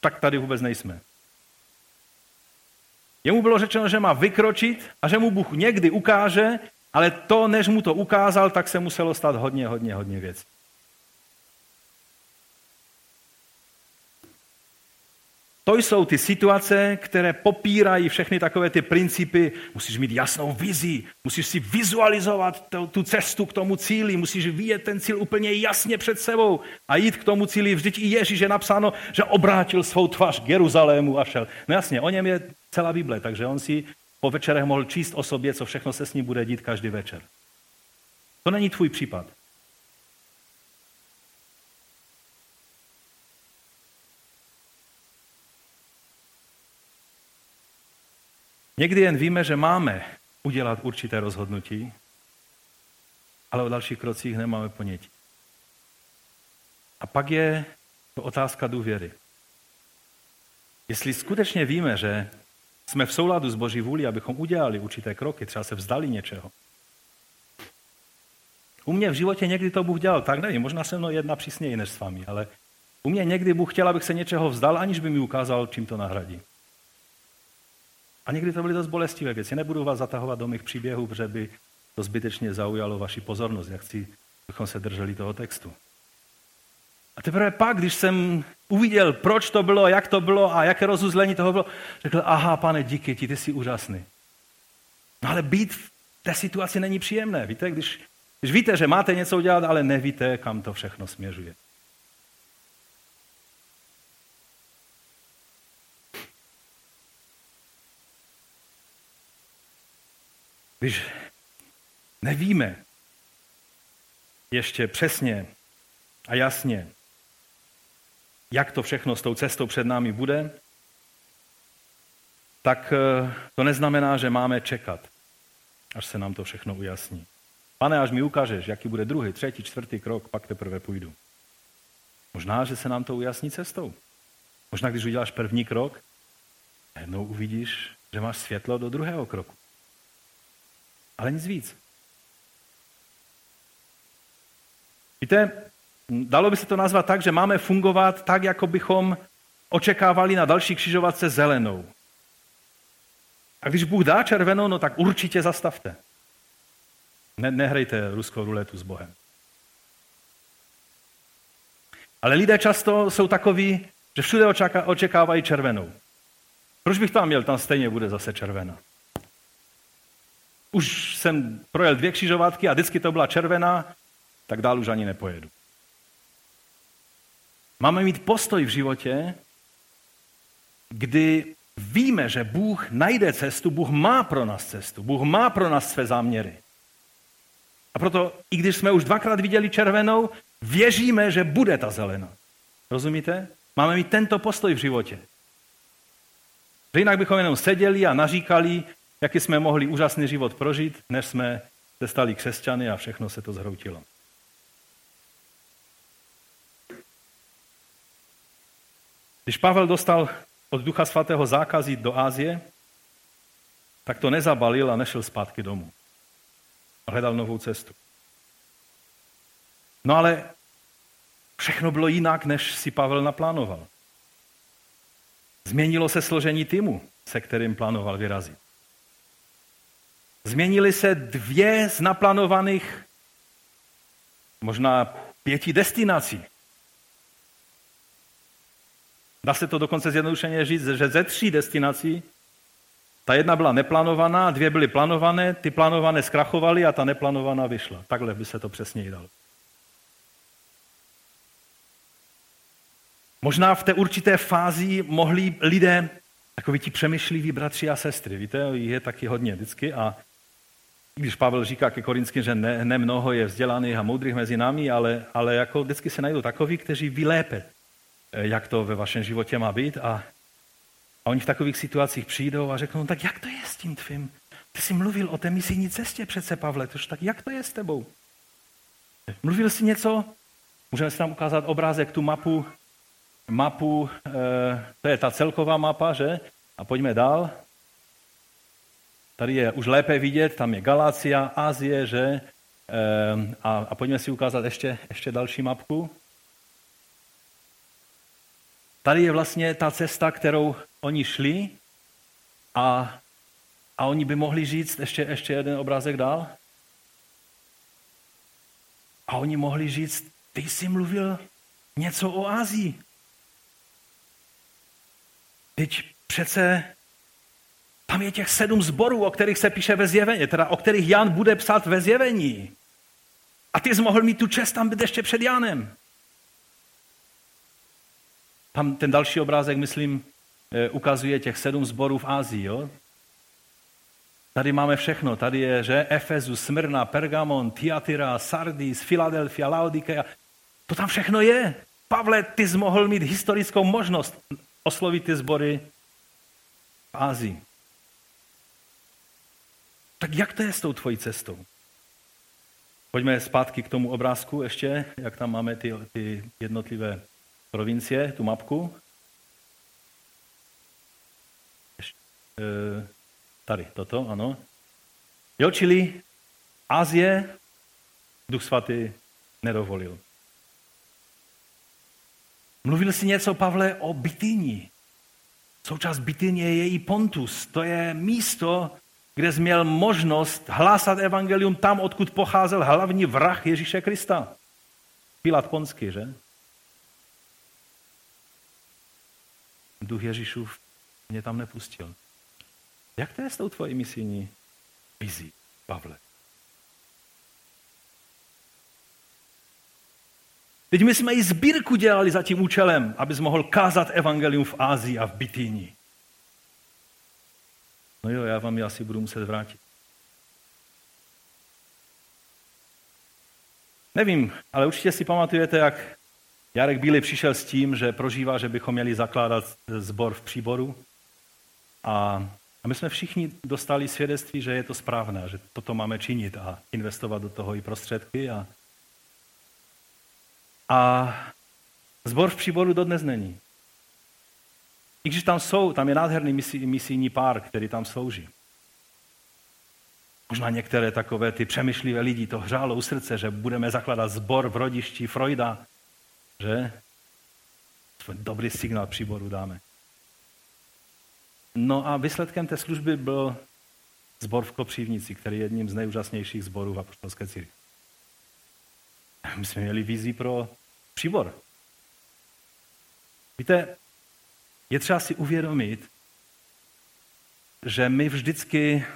tak tady vůbec nejsme. Jemu bylo řečeno, že má vykročit a že mu Bůh někdy ukáže, ale to, než mu to ukázal, tak se muselo stát hodně, hodně, hodně věcí. To jsou ty situace, které popírají všechny takové ty principy. Musíš mít jasnou vizi, musíš si vizualizovat tu cestu k tomu cíli, musíš vidět ten cíl úplně jasně před sebou a jít k tomu cíli. Vždyť i Ježíš je napsáno, že obrátil svou tvář k Jeruzalému a šel. No jasně, o něm je celá Bible, takže on si po večerech mohl číst o sobě, co všechno se s ním bude dít každý večer. To není tvůj případ. Někdy jen víme, že máme udělat určité rozhodnutí, ale o dalších krocích nemáme ponětí. A pak je to otázka důvěry. Jestli skutečně víme, že jsme v souladu s Boží vůli, abychom udělali určité kroky, třeba se vzdali něčeho. U mě v životě někdy to Bůh dělal, tak nevím, možná se mnou jedna přísněji než s vámi, ale u mě někdy Bůh chtěl, abych se něčeho vzdal, aniž by mi ukázal, čím to nahradí. A někdy to byly dost bolestivé věci. Nebudu vás zatahovat do mých příběhů, protože by to zbytečně zaujalo vaši pozornost. Jak chci, abychom se drželi toho textu. A teprve pak, když jsem uviděl, proč to bylo, jak to bylo a jaké rozuzlení toho bylo, řekl, aha, pane, díky ti, ty jsi úžasný. No ale být v té situaci není příjemné. Víte, když, když víte, že máte něco udělat, ale nevíte, kam to všechno směřuje. Když nevíme ještě přesně a jasně, jak to všechno s tou cestou před námi bude, tak eh, to neznamená, že máme čekat, až se nám to všechno ujasní. Pane, až mi ukážeš, jaký bude druhý, třetí, čtvrtý krok, pak teprve půjdu. Možná, že se nám to ujasní cestou. Možná, když uděláš první krok, jednou uvidíš, že máš světlo do druhého kroku. Ale nic víc. Víte, dalo by se to nazvat tak, že máme fungovat tak, jako bychom očekávali na další křižovatce zelenou. A když Bůh dá červenou, no tak určitě zastavte. Ne, nehrajte ruskou ruletu s Bohem. Ale lidé často jsou takoví, že všude očekávají červenou. Proč bych tam měl? Tam stejně bude zase červená. Už jsem projel dvě křižovatky a vždycky to byla červená, tak dál už ani nepojedu. Máme mít postoj v životě, kdy víme, že Bůh najde cestu, Bůh má pro nás cestu, Bůh má pro nás své záměry. A proto, i když jsme už dvakrát viděli červenou, věříme, že bude ta zelená. Rozumíte? Máme mít tento postoj v životě. Že jinak bychom jenom seděli a naříkali, jaký jsme mohli úžasný život prožít, než jsme se stali křesťany a všechno se to zhroutilo. Když Pavel dostal od Ducha Svatého zákaz jít do Ázie, tak to nezabalil a nešel zpátky domů. Hledal novou cestu. No ale všechno bylo jinak, než si Pavel naplánoval. Změnilo se složení týmu, se kterým plánoval vyrazit. Změnily se dvě z naplánovaných možná pěti destinací. Dá se to dokonce zjednodušeně říct, že ze tří destinací ta jedna byla neplánovaná, dvě byly plánované, ty plánované zkrachovaly a ta neplánovaná vyšla. Takhle by se to přesně dalo. Možná v té určité fázi mohli lidé, takoví ti přemýšliví bratři a sestry, víte, je taky hodně vždycky a když Pavel říká ke Korinským, že ne, ne mnoho je vzdělaných a moudrých mezi námi, ale, ale jako vždycky se najdou takoví, kteří ví lépe, jak to ve vašem životě má být a, a oni v takových situacích přijdou a řeknou, no, tak jak to je s tím tvým? Ty jsi mluvil o té misijní cestě přece, Pavle, tož tak jak to je s tebou? Mluvil jsi něco? Můžeme si tam ukázat obrázek, tu mapu, mapu, e, to je ta celková mapa, že? A pojďme dál. Tady je už lépe vidět, tam je Galácia, Asie, že? Ehm, a, a pojďme si ukázat ještě, ještě další mapku. Tady je vlastně ta cesta, kterou oni šli a, a oni by mohli říct, ještě, ještě jeden obrázek dál, a oni mohli říct, ty jsi mluvil něco o Ázii. Teď přece tam je těch sedm zborů, o kterých se píše ve zjevení, teda o kterých Jan bude psát ve zjevení. A ty jsi mohl mít tu čest tam být ještě před Janem. Tam ten další obrázek, myslím, eh, ukazuje těch sedm zborů v Ázii. Jo? Tady máme všechno. Tady je, že Efezu, Smyrna, Pergamon, Tiatira, Sardis, Filadelfia, Laodikea. To tam všechno je. Pavle, ty jsi mohl mít historickou možnost oslovit ty sbory v Ázii. Tak jak to je s tou tvojí cestou? Pojďme zpátky k tomu obrázku ještě, jak tam máme ty, ty jednotlivé provincie, tu mapku. e, tady, toto, ano. Jo, čili Azie Duch Svatý nedovolil. Mluvil si něco, Pavle, o Bityni. Součást Bityni je její Pontus. To je místo, kde jsi měl možnost hlásat evangelium tam, odkud pocházel hlavní vrah Ježíše Krista. Pilat Ponský, že? Duch Ježíšův mě tam nepustil. Jak to je s tou tvojí misijní vizí, Pavle? Teď my jsme i sbírku dělali za tím účelem, abys mohl kázat evangelium v Ázii a v Bytýni. No jo, já vám ji asi budu muset vrátit. Nevím, ale určitě si pamatujete, jak Jarek Bílý přišel s tím, že prožívá, že bychom měli zakládat sbor v příboru. A, a my jsme všichni dostali svědectví, že je to správné, že toto máme činit a investovat do toho i prostředky. A, a zbor v příboru dodnes není. I když tam jsou, tam je nádherný misijní pár, který tam slouží. Možná některé takové ty přemýšlivé lidi to hřálo u srdce, že budeme zakládat zbor v rodišti Freuda, že? Dobrý signál příboru dáme. No a výsledkem té služby byl zbor v Kopřivnici, který je jedním z nejúžasnějších zborů v apostolské církvi. My jsme měli vizi pro příbor. Víte, je třeba si uvědomit, že my vždycky,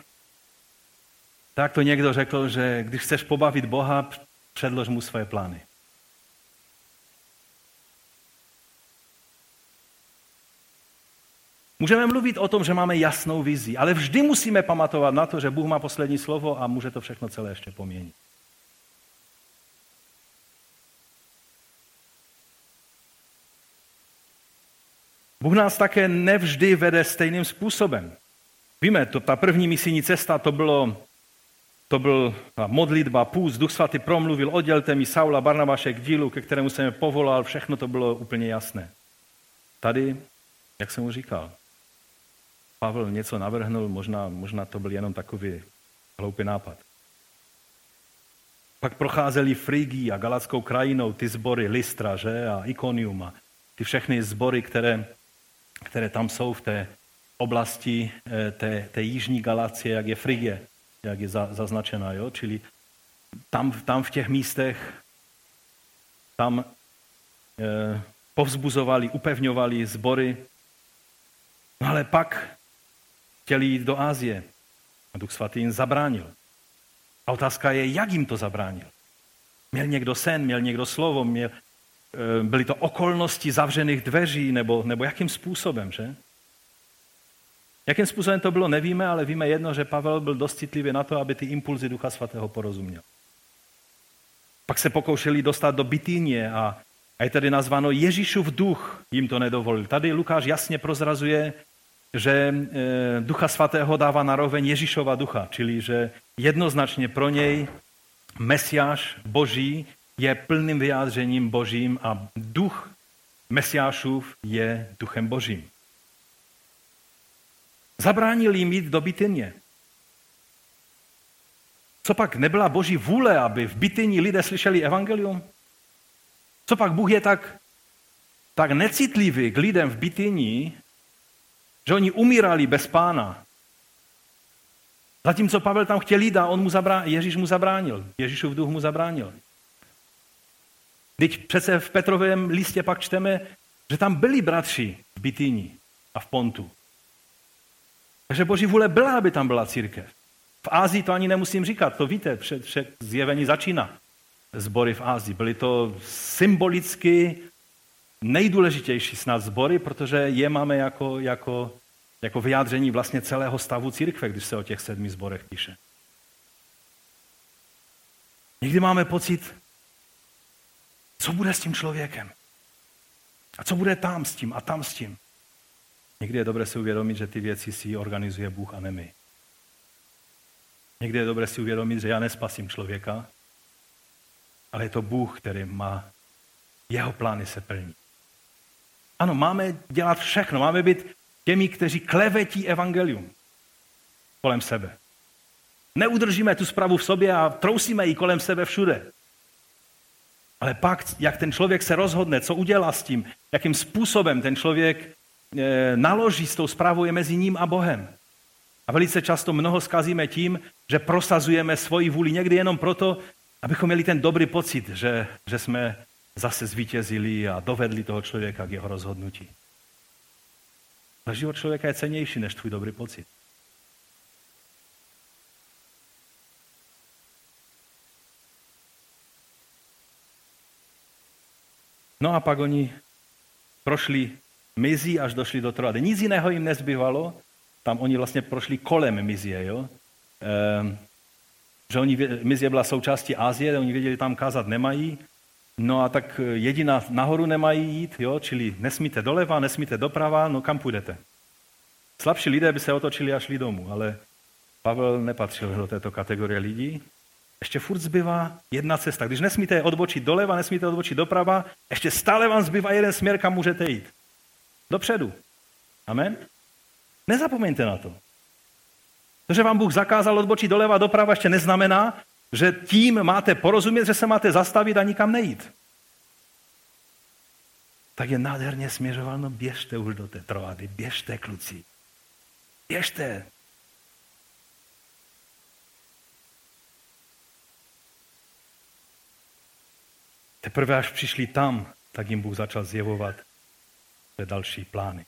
tak to někdo řekl, že když chceš pobavit Boha, předlož mu své plány. Můžeme mluvit o tom, že máme jasnou vizi, ale vždy musíme pamatovat na to, že Bůh má poslední slovo a může to všechno celé ještě poměnit. Bůh nás také nevždy vede stejným způsobem. Víme, to, ta první misijní cesta, to bylo to byl modlitba, půst, Duch Svatý promluvil, oddělte mi Saula Barnabáše k dílu, ke kterému jsem je povolal, všechno to bylo úplně jasné. Tady, jak jsem mu říkal, Pavel něco navrhnul, možná, možná to byl jenom takový hloupý nápad. Pak procházeli Frigii a Galackou krajinou ty sbory Listra že? a Ikonium a ty všechny sbory, které které tam jsou v té oblasti eh, té, té jižní Galacie, jak je Frigie, jak je za, zaznačena. Jo? Čili tam, tam v těch místech, tam eh, povzbuzovali, upevňovali sbory, no ale pak chtěli jít do Ázie a Duch Svatý jim zabránil. A otázka je, jak jim to zabránil. Měl někdo sen, měl někdo slovo, měl, Eh, byly to okolnosti zavřených dveří, nebo, nebo jakým způsobem, že? Jakým způsobem to bylo, nevíme, ale víme jedno, že Pavel byl dost citlivý na to, aby ty impulzy Ducha Svatého porozuměl. Pak se pokoušeli dostat do Bitínie a, a je tady nazváno Ježíšův duch jim to nedovolil. Tady Lukáš jasně prozrazuje, že e, Ducha Svatého dává na roveň Ježíšova ducha, čili že jednoznačně pro něj Mesiáš Boží je plným vyjádřením božím a duch Mesiášův je duchem božím. Zabránil jim jít do Bityně. Co pak nebyla boží vůle, aby v Bityni lidé slyšeli evangelium? Co pak Bůh je tak, tak necitlivý k lidem v Bityni, že oni umírali bez pána. Zatímco Pavel tam chtěl jít a on mu zabrá, Ježíš mu zabránil. Ježíšův duch mu zabránil. Teď přece v Petrovém listě pak čteme, že tam byli bratři v Bityni a v Pontu. Takže boží vůle byla, aby tam byla církev. V Ázii to ani nemusím říkat, to víte, před, před zjevení začíná sbory v Ázii. Byly to symbolicky nejdůležitější snad sbory, protože je máme jako, jako, jako vyjádření vlastně celého stavu církve, když se o těch sedmi zborech píše. Někdy máme pocit, co bude s tím člověkem? A co bude tam s tím a tam s tím? Někdy je dobré si uvědomit, že ty věci si organizuje Bůh a ne my. Někdy je dobré si uvědomit, že já nespasím člověka, ale je to Bůh, který má, jeho plány se plní. Ano, máme dělat všechno, máme být těmi, kteří klevetí evangelium kolem sebe. Neudržíme tu zprávu v sobě a trousíme ji kolem sebe všude. Ale pak, jak ten člověk se rozhodne, co udělá s tím, jakým způsobem ten člověk e, naloží s tou zprávou, je mezi ním a Bohem. A velice často mnoho skazíme tím, že prosazujeme svoji vůli někdy jenom proto, abychom měli ten dobrý pocit, že, že jsme zase zvítězili a dovedli toho člověka k jeho rozhodnutí. Ale život člověka je cenější než tvůj dobrý pocit. No a pak oni prošli mizí až došli do Troady. Nic jiného jim nezbyvalo, tam oni vlastně prošli kolem mizie, jo? Ehm, že oni, mizie byla součástí Asie, oni věděli, tam kázat nemají, no a tak jediná nahoru nemají jít, jo? čili nesmíte doleva, nesmíte doprava, no kam půjdete? Slabší lidé by se otočili a šli domů, ale Pavel nepatřil do této kategorie lidí, ještě furt zbývá jedna cesta. Když nesmíte odbočit doleva, nesmíte odbočit doprava, ještě stále vám zbývá jeden směr, kam můžete jít. Dopředu. Amen? Nezapomeňte na to. To, že vám Bůh zakázal odbočit doleva doprava, ještě neznamená, že tím máte porozumět, že se máte zastavit a nikam nejít. Tak je nádherně směřováno, běžte už do té trovady, běžte, kluci. Běžte, Teprve až přišli tam, tak jim Bůh začal zjevovat další plány.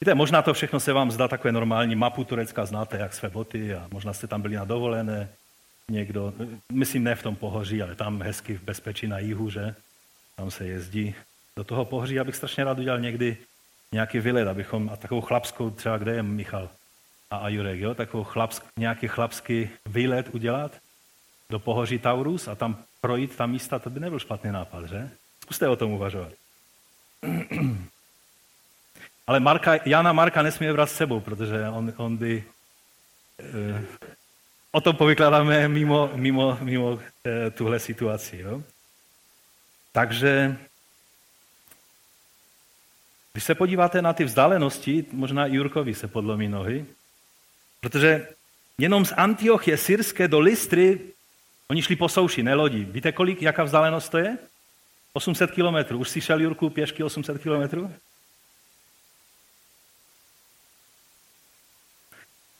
Víte, možná to všechno se vám zdá takové normální. Mapu Turecka znáte, jak své boty a možná jste tam byli na dovolené. Někdo, myslím ne v tom pohoří, ale tam hezky v bezpečí na jihu, že? Tam se jezdí do toho pohoří. Já bych strašně rád udělal někdy nějaký vylet, abychom, a takovou chlapskou, třeba kde je Michal a Ajurek, jo? takovou chlapsk, nějaký chlapský výlet udělat do pohoří Taurus a tam projít ta místa, to by nebyl špatný nápad, že? Zkuste o tom uvažovat. Ale Marka, Jana Marka nesmí brát s sebou, protože on, on by... Uh, o tom povykládáme mimo, mimo, mimo uh, tuhle situaci. Jo? Takže když se podíváte na ty vzdálenosti, možná Jurkovi se podlomí nohy, protože jenom z Antiochie syrské do Listry Oni šli po souši, ne lodi. Víte, kolik, jaká vzdálenost to je? 800 kilometrů. Už si šel, Jurku, pěšky 800 kilometrů?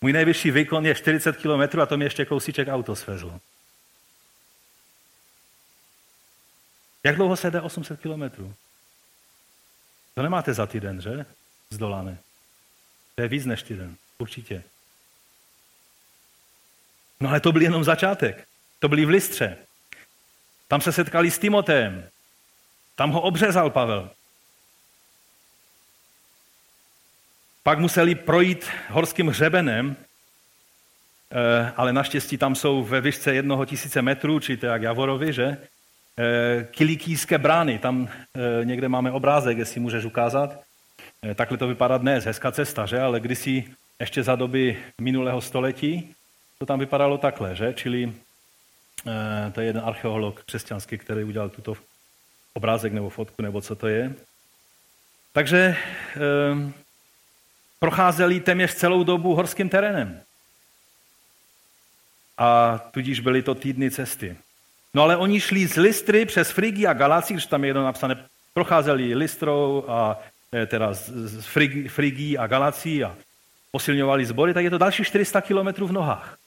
Můj nejvyšší výkon je 40 kilometrů a to mi ještě kousíček auto svezlo. Jak dlouho se jde 800 kilometrů? To nemáte za týden, že? Zdolané. To je víc než týden, určitě. No ale to byl jenom začátek. To byli v Listře. Tam se setkali s Timoteem. Tam ho obřezal Pavel. Pak museli projít horským hřebenem, eh, ale naštěstí tam jsou ve výšce jednoho tisíce metrů, či to jak Javorovi, že? Eh, kilikijské brány, tam eh, někde máme obrázek, jestli můžeš ukázat. Takhle to vypadá dnes, hezká cesta, že? Ale kdysi ještě za doby minulého století to tam vypadalo takhle, že? Čili to je jeden archeolog křesťanský, který udělal tuto obrázek nebo fotku, nebo co to je. Takže procházeli téměř celou dobu horským terénem. A tudíž byly to týdny cesty. No ale oni šli z Listry přes Frigy a Galaci, když tam je jedno napsané, procházeli Listrou a eh, teda z Frigy a Galací a posilňovali sbory, tak je to další 400 kilometrů v nohách.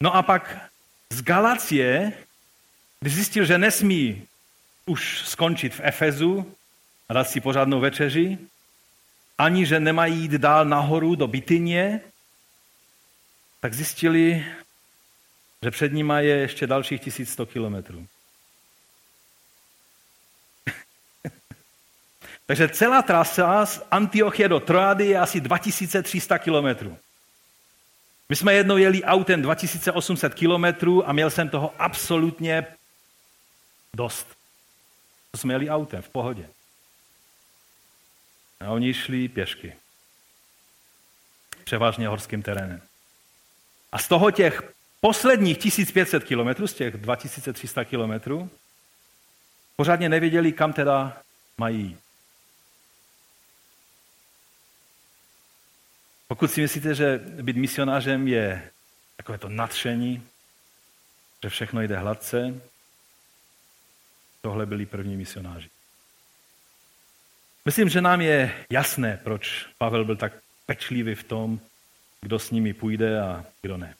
No a pak z Galacie, když zjistil, že nesmí už skončit v Efezu a dát si pořádnou večeři, ani že nemají jít dál nahoru do Bityně, tak zjistili, že před nimi je ještě dalších 1100 kilometrů. Takže celá trasa z Antiochie do Troady je asi 2300 kilometrů. My jsme jednou jeli autem 2800 kilometrů a měl jsem toho absolutně dost. To jsme jeli autem, v pohodě. A oni šli pěšky. Převážně horským terénem. A z toho těch posledních 1500 kilometrů, z těch 2300 kilometrů, pořádně nevěděli, kam teda mají. Pokud si myslíte, že být misionářem je takové to nadšení, že všechno jde hladce, tohle byli první misionáři. Myslím, že nám je jasné, proč Pavel byl tak pečlivý v tom, kdo s nimi půjde a kdo ne.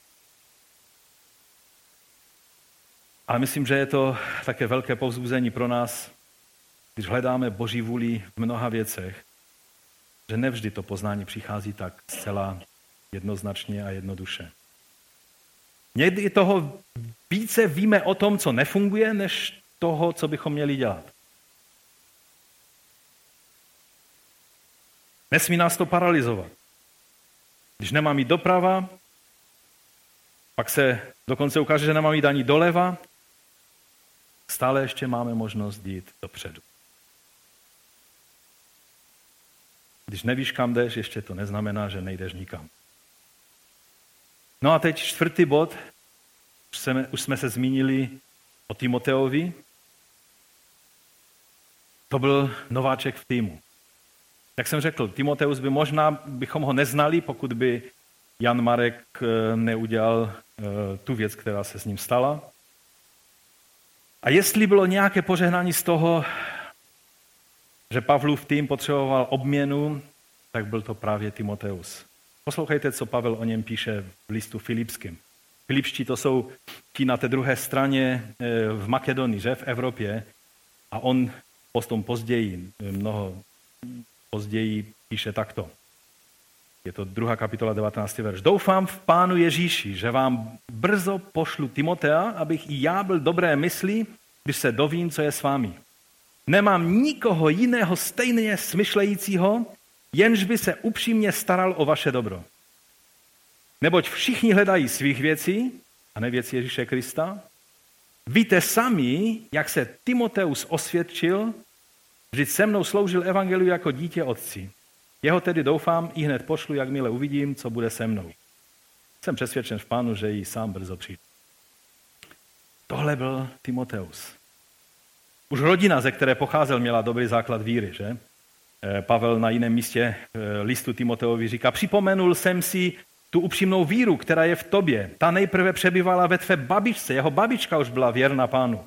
Ale myslím, že je to také velké povzbuzení pro nás, když hledáme Boží vůli v mnoha věcech, že nevždy to poznání přichází tak zcela jednoznačně a jednoduše. Někdy toho více víme o tom, co nefunguje, než toho, co bychom měli dělat. Nesmí nás to paralizovat. Když nemá mít doprava, pak se dokonce ukáže, že nemá mít ani doleva, stále ještě máme možnost jít dopředu. Když nevíš, kam jdeš, ještě to neznamená, že nejdeš nikam. No a teď čtvrtý bod. Už jsme, už jsme se zmínili o Timoteovi. To byl nováček v týmu. Jak jsem řekl, Timoteus by možná, bychom ho neznali, pokud by Jan Marek eh, neudělal eh, tu věc, která se s ním stala. A jestli bylo nějaké požehnání z toho, že Pavlův tým potřeboval obměnu, tak byl to právě Timoteus. Poslouchejte, co Pavel o něm píše v listu Filipském. Filipští to jsou ti na té druhé straně eh, v Makedonii, že v Evropě. A on potom později, mnoho později píše takto. Je to druhá kapitola 19. verš. Doufám v Pánu Ježíši, že vám brzo pošlu Timotea, abych i já byl dobré mysli, když se dovím, co je s vámi. Nemám nikoho jiného stejně smyšlejícího, jenž by se upřímně staral o vaše dobro. Neboť všichni hledají svých věcí, a ne věcí Ježíše Krista. Víte sami, jak se Timoteus osvědčil, vždyť se mnou sloužil evangeliu jako dítě otci. Jeho tedy doufám i hned pošlu, jakmile uvidím, co bude se mnou. Jsem přesvědčen v pánu, že ji sám brzo přijde. Tohle byl Timoteus. Už rodina, ze které pocházel, měla dobrý základ víry, že? Eh, Pavel na jiném místě eh, listu Timoteovi říká, připomenul jsem si tu upřímnou víru, která je v tobě. Ta nejprve přebyvala ve tvé babičce, jeho babička už byla věrná pánu.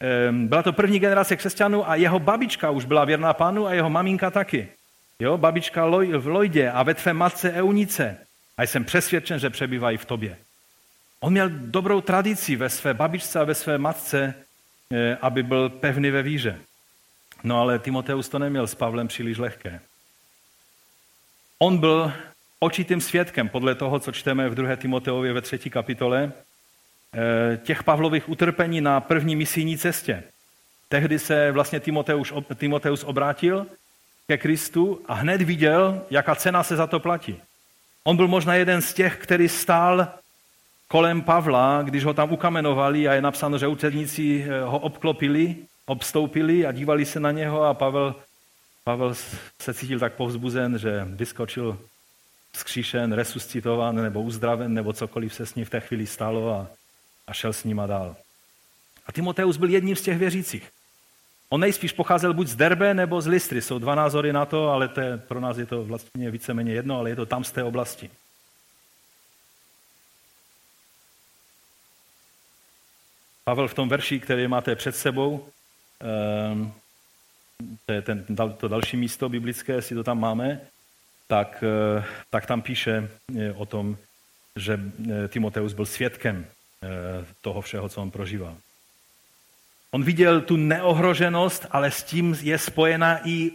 Ehm, byla to první generace křesťanů a jeho babička už byla věrná pánu a jeho maminka taky. Jo, babička v Lojdě a ve tvé matce Eunice. A jsem přesvědčen, že přebývají v tobě. On měl dobrou tradici ve své babičce a ve své matce, eh, aby byl pevný ve víře. No ale Timoteus to neměl s Pavlem příliš lehké. On byl očitým svědkem, podle toho, co čteme v 2. Timoteově ve třetí kapitole, těch Pavlových utrpení na první misijní cestě. Tehdy se vlastně Timoteus, Timoteus obrátil ke Kristu a hned viděl, jaká cena se za to platí. On byl možná jeden z těch, který stál kolem Pavla, když ho tam ukamenovali a je napsáno, že učedníci eh, ho obklopili, obstoupili a dívali se na něho a Pavel, Pavel se cítil tak povzbuzen, že vyskočil zkříšen, resuscitovan nebo uzdraven, nebo cokoliv se s ním v té chvíli stalo a, a šel s nima dál. A Timoteus byl jedním z těch věřících. On nejspíš pocházel buď z Derbe nebo z Listry. Jsou dva názory na to, ale to je, pro nás je to vlastně víceméně jedno, ale je to tam z té oblasti. Pavel v tom verši, který máte před sebou, ehm, to je ten, to další místo biblické, jestli to tam máme, tak, eh, tak tam píše eh, o tom, že eh, Timoteus byl svědkem toho všeho, co on prožíval. On viděl tu neohroženost, ale s tím je spojena i,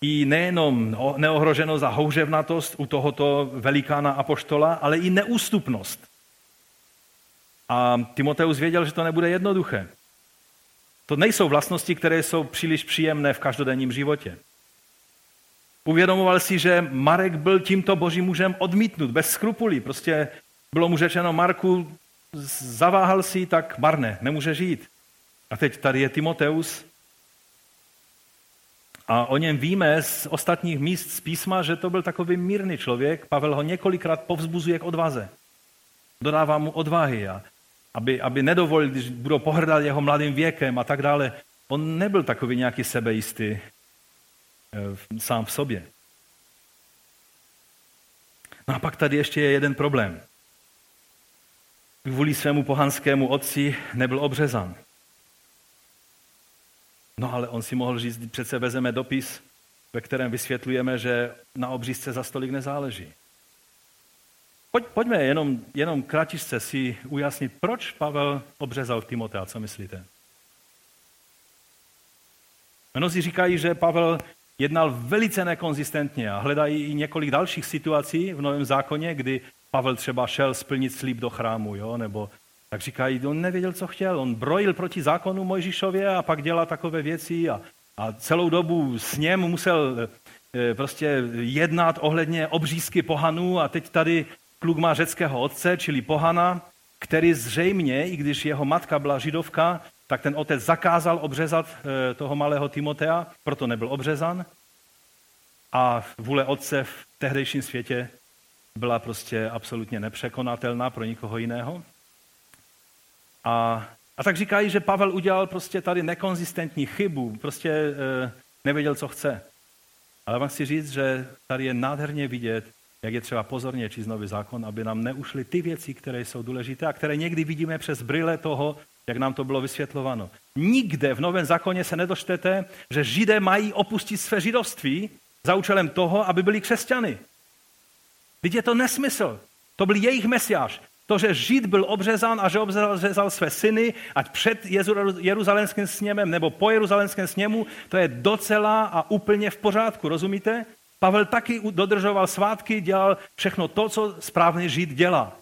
i nejenom neohroženost a houževnatost u tohoto velikána apoštola, ale i neústupnost. A Timoteus věděl, že to nebude jednoduché. To nejsou vlastnosti, které jsou příliš příjemné v každodenním životě. Uvědomoval si, že Marek byl tímto božím mužem odmítnut, bez skrupulí. Prostě bylo mu řečeno, Marku, zaváhal si, tak marné, nemůže žít. A teď tady je Timoteus. A o něm víme z ostatních míst z písma, že to byl takový mírný člověk. Pavel ho několikrát povzbuzuje k odvaze. Dodává mu odvahy, a aby, aby nedovolil, když budou pohrdat jeho mladým věkem a tak dále. On nebyl takový nějaký sebejistý, Eh, sám v sobě. No a pak tady ještě je jeden problém. Kvůli svému pohanskému otci nebyl obřezan. No ale on si mohl říct, přece vezeme dopis, ve kterém vysvětlujeme, že na obřízce za stolik nezáleží. Pojď, pojďme jenom, jenom kratičce si ujasnit, proč Pavel obřezal Timotea, co myslíte? Mnozí říkají, že Pavel jednal velice nekonzistentně a hledají i několik dalších situací v Novém zákoně, kdy Pavel třeba šel splnit slíb do chrámu, jo? nebo tak říkají, on nevěděl, co chtěl, on brojil proti zákonu Mojžišově a pak dělal takové věci a, a celou dobu s něm musel e, prostě jednat ohledně obřízky pohanů a teď tady kluk má řeckého otce, čili pohana, který zřejmě, i když jeho matka byla židovka, tak ten otec zakázal obřezat e, toho malého Timotea, proto nebyl obřezan. A vůle otce v tehdejším světě byla prostě absolutně nepřekonatelná pro nikoho jiného. A, a tak říkají, že Pavel udělal prostě tady nekonzistentní chybu, prostě e, nevěděl, co chce. Ale vám chci říct, že tady je nádherně vidět, jak je třeba pozorně číst nový zákon, aby nám neušly ty věci, které jsou důležité a které někdy vidíme přes brýle toho, jak nám to bylo vysvětlováno. Nikde v Novém zákoně se nedočtete, že židé mají opustit své židovství za účelem toho, aby byli křesťany. Teď je to nesmysl. To byl jejich mesiáš. To, že Žid byl obřezán a že obřezal své syny, ať před jeruzalémským sněmem nebo po jeruzalémském sněmu, to je docela a úplně v pořádku, rozumíte? Pavel taky dodržoval svátky, dělal všechno to, co správný Žid dělá.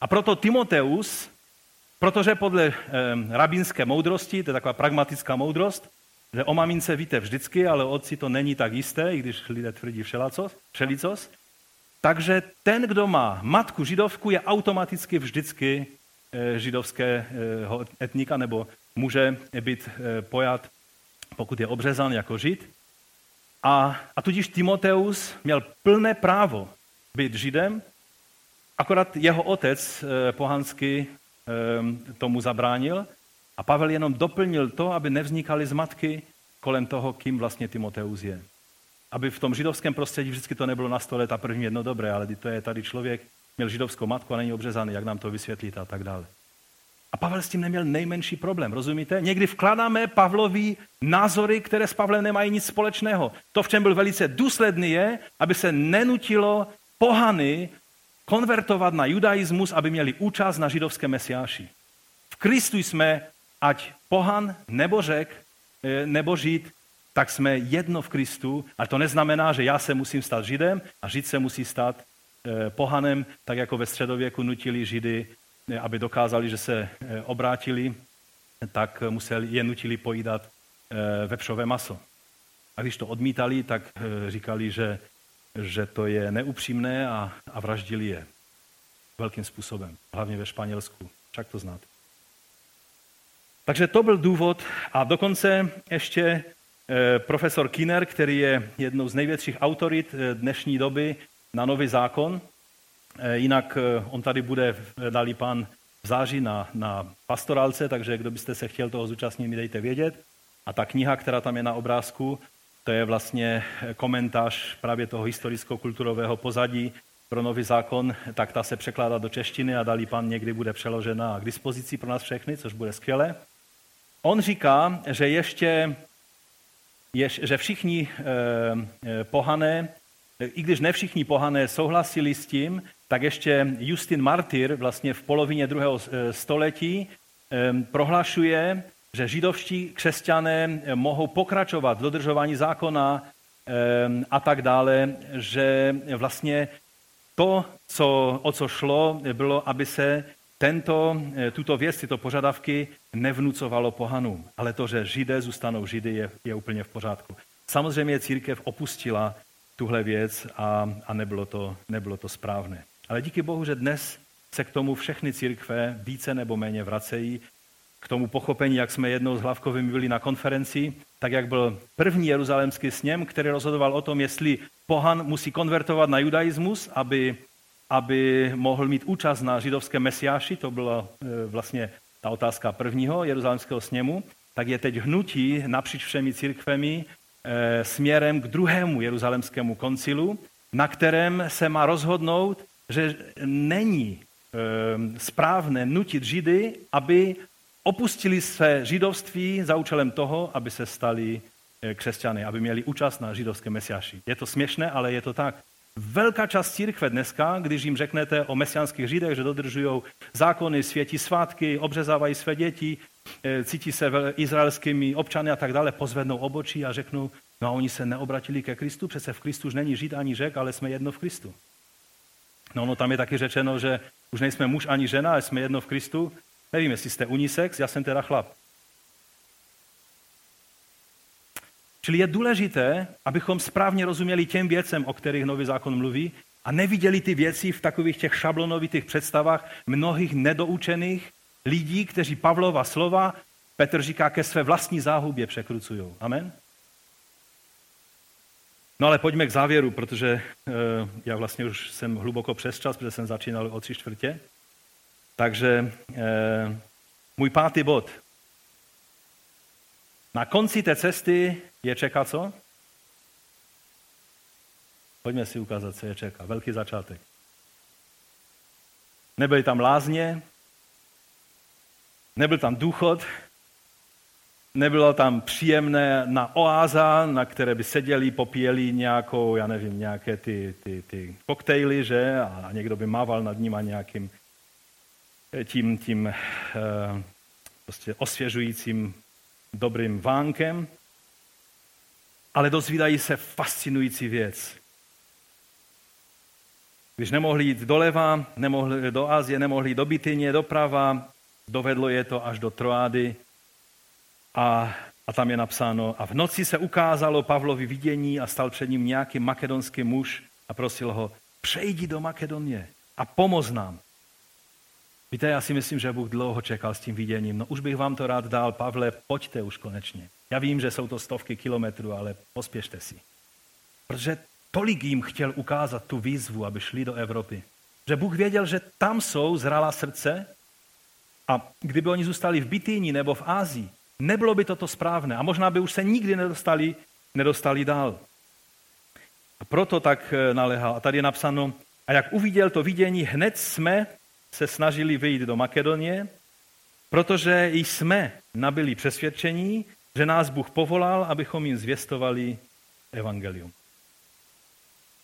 A proto Timoteus, protože podle e, rabínské moudrosti, to je taková pragmatická moudrost, že o mamince víte vždycky, ale o otci to není tak jisté, i když lidé tvrdí všelicos, takže ten, kdo má matku židovku, je automaticky vždycky eh, židovského etnika nebo může být eh, pojat, pokud je obřezan jako žid. A, a tudíž Timoteus měl plné právo být židem, akorát jeho otec eh, pohansky tomu zabránil a Pavel jenom doplnil to, aby nevznikaly zmatky kolem toho, kým vlastně Timoteus je aby v tom židovském prostředí vždycky to nebylo na stole ta první jedno dobré, ale to je tady člověk, měl židovskou matku a není obřezaný, jak nám to vysvětlíte a tak dále. A Pavel s tím neměl nejmenší problém, rozumíte? Někdy vkládáme Pavlovi názory, které s Pavlem nemají nic společného. To, v čem byl velice důsledný, je, aby se nenutilo pohany konvertovat na judaismus, aby měli účast na židovské mesiáši. V Kristu jsme, ať pohan nebo řek, eh, nebo žít, tak jsme jedno v Kristu, a to neznamená, že já se musím stát židem a žid se musí stát eh, pohanem, tak jako ve středověku nutili židy, eh, aby dokázali, že se obrátili, tak museli, je nutili pojídat vepřové maso. A když to odmítali, tak říkali, že, že to je neupřímné a, a vraždili je velkým způsobem, hlavně ve Španělsku. Však to znáte. Takže to byl důvod a dokonce ještě Eh, profesor Kinner, který je jednou z největších autorit eh, dnešní doby na nový zákon. Eh, jinak on tady bude, dali pan v září na, na pastorálce, takže kdo byste se chtěl toho zúčastnit, mi dejte vědět. A ta kniha, která tam je na obrázku, to je vlastně komentář právě toho historicko-kulturového pozadí pro nový zákon, tak ta se překládá do češtiny a dalí pan někdy bude přeložena k dispozici pro nás všechny, což bude skvělé. On říká, že ještě je, že všichni eh, pohané, i když ne všichni pohané souhlasili s tím, tak ještě Justin Martyr vlastně v polovině druhého eh, století prohlašuje, že židovští křesťané mohou pokračovat v dodržování zákona a tak dále, že vlastně to, co, o co šlo, bylo, aby se tento, eh, tuto věc, tyto požadavky nevnucovalo pohanům. Ale to, že židé zůstanou židy, je, je úplně v pořádku. Samozřejmě církev opustila tuhle věc a, a nebylo, to, nebylo to správné. Ale díky Bohu, že dnes se k tomu všechny církve více nebo méně vracejí, k tomu pochopení, jak jsme jednou s Hlavkovými byli na konferenci, tak jak byl první jeruzalémský sněm, který rozhodoval o tom, jestli pohan musí konvertovat na judaismus, aby aby mohl mít účast na židovském mesiáši, to byla e, vlastně ta otázka prvního jeruzalémského sněmu, tak je teď hnutí napříč všemi církvemi e, směrem k druhému jeruzalémskému koncilu, na kterém se má rozhodnout, že není e, správné nutit Židy, aby opustili své židovství za účelem toho, aby se stali křesťany, aby měli účast na židovské mesiáši. Je to směšné, ale je to tak. Velká část církve dneska, když jim řeknete o mesiánských židech, že dodržují zákony, světí svátky, obřezávají své děti, eh, cítí se izraelskými občany a tak dále, pozvednou obočí a řeknou, no a oni se neobratili ke Kristu, přece v Kristu už není žid ani řek, ale jsme jedno v Kristu. No, no tam je taky řečeno, že už nejsme muž ani žena, ale jsme jedno v Kristu. Nevím, jestli jste unisex, já jsem teda chlap. Čili je důležité, abychom správně rozuměli těm věcem, o kterých nový zákon mluví, a neviděli ty věci v takových těch šablonovitých představách mnohých nedoučených lidí, kteří Pavlova slova, Petr říká, ke své vlastní záhubě překrucují. Amen? No ale pojďme k závěru, protože e, já vlastně už jsem hluboko přes čas, protože jsem začínal o tři čtvrtě. Takže e, můj pátý bod. Na konci té cesty je čeká co? Pojďme si ukázat, co je čeká. Velký začátek. Nebyly tam lázně, nebyl tam důchod, nebylo tam příjemné na oáza, na které by seděli, popíjeli nějakou, já nevím, nějaké ty, ty, ty koktejly, že? A někdo by mával nad nima nějakým tím, tím uh, prostě osvěžujícím dobrým vánkem ale dozvídají se fascinující věc. Když nemohli jít doleva, nemohli do Azie, nemohli do Bityně, doprava, dovedlo je to až do Troády a, a tam je napsáno, a v noci se ukázalo Pavlovi vidění a stal před ním nějaký makedonský muž a prosil ho, přejdi do Makedonie a pomoz nám. Víte, já si myslím, že Bůh dlouho čekal s tím viděním. No už bych vám to rád dal, Pavle, pojďte už konečně. Já vím, že jsou to stovky kilometrů, ale pospěšte si. Protože tolik jim chtěl ukázat tu výzvu, aby šli do Evropy. Že Bůh věděl, že tam jsou zralá srdce a kdyby oni zůstali v Bitýni nebo v Ázii, nebylo by toto správné a možná by už se nikdy nedostali, nedostali dál. A proto tak eh, naléhal. A tady je napsáno, a jak uviděl to vidění, hned jsme se snažili vyjít do Makedonie, protože jsme nabili přesvědčení, že nás Bůh povolal, abychom jim zvěstovali evangelium.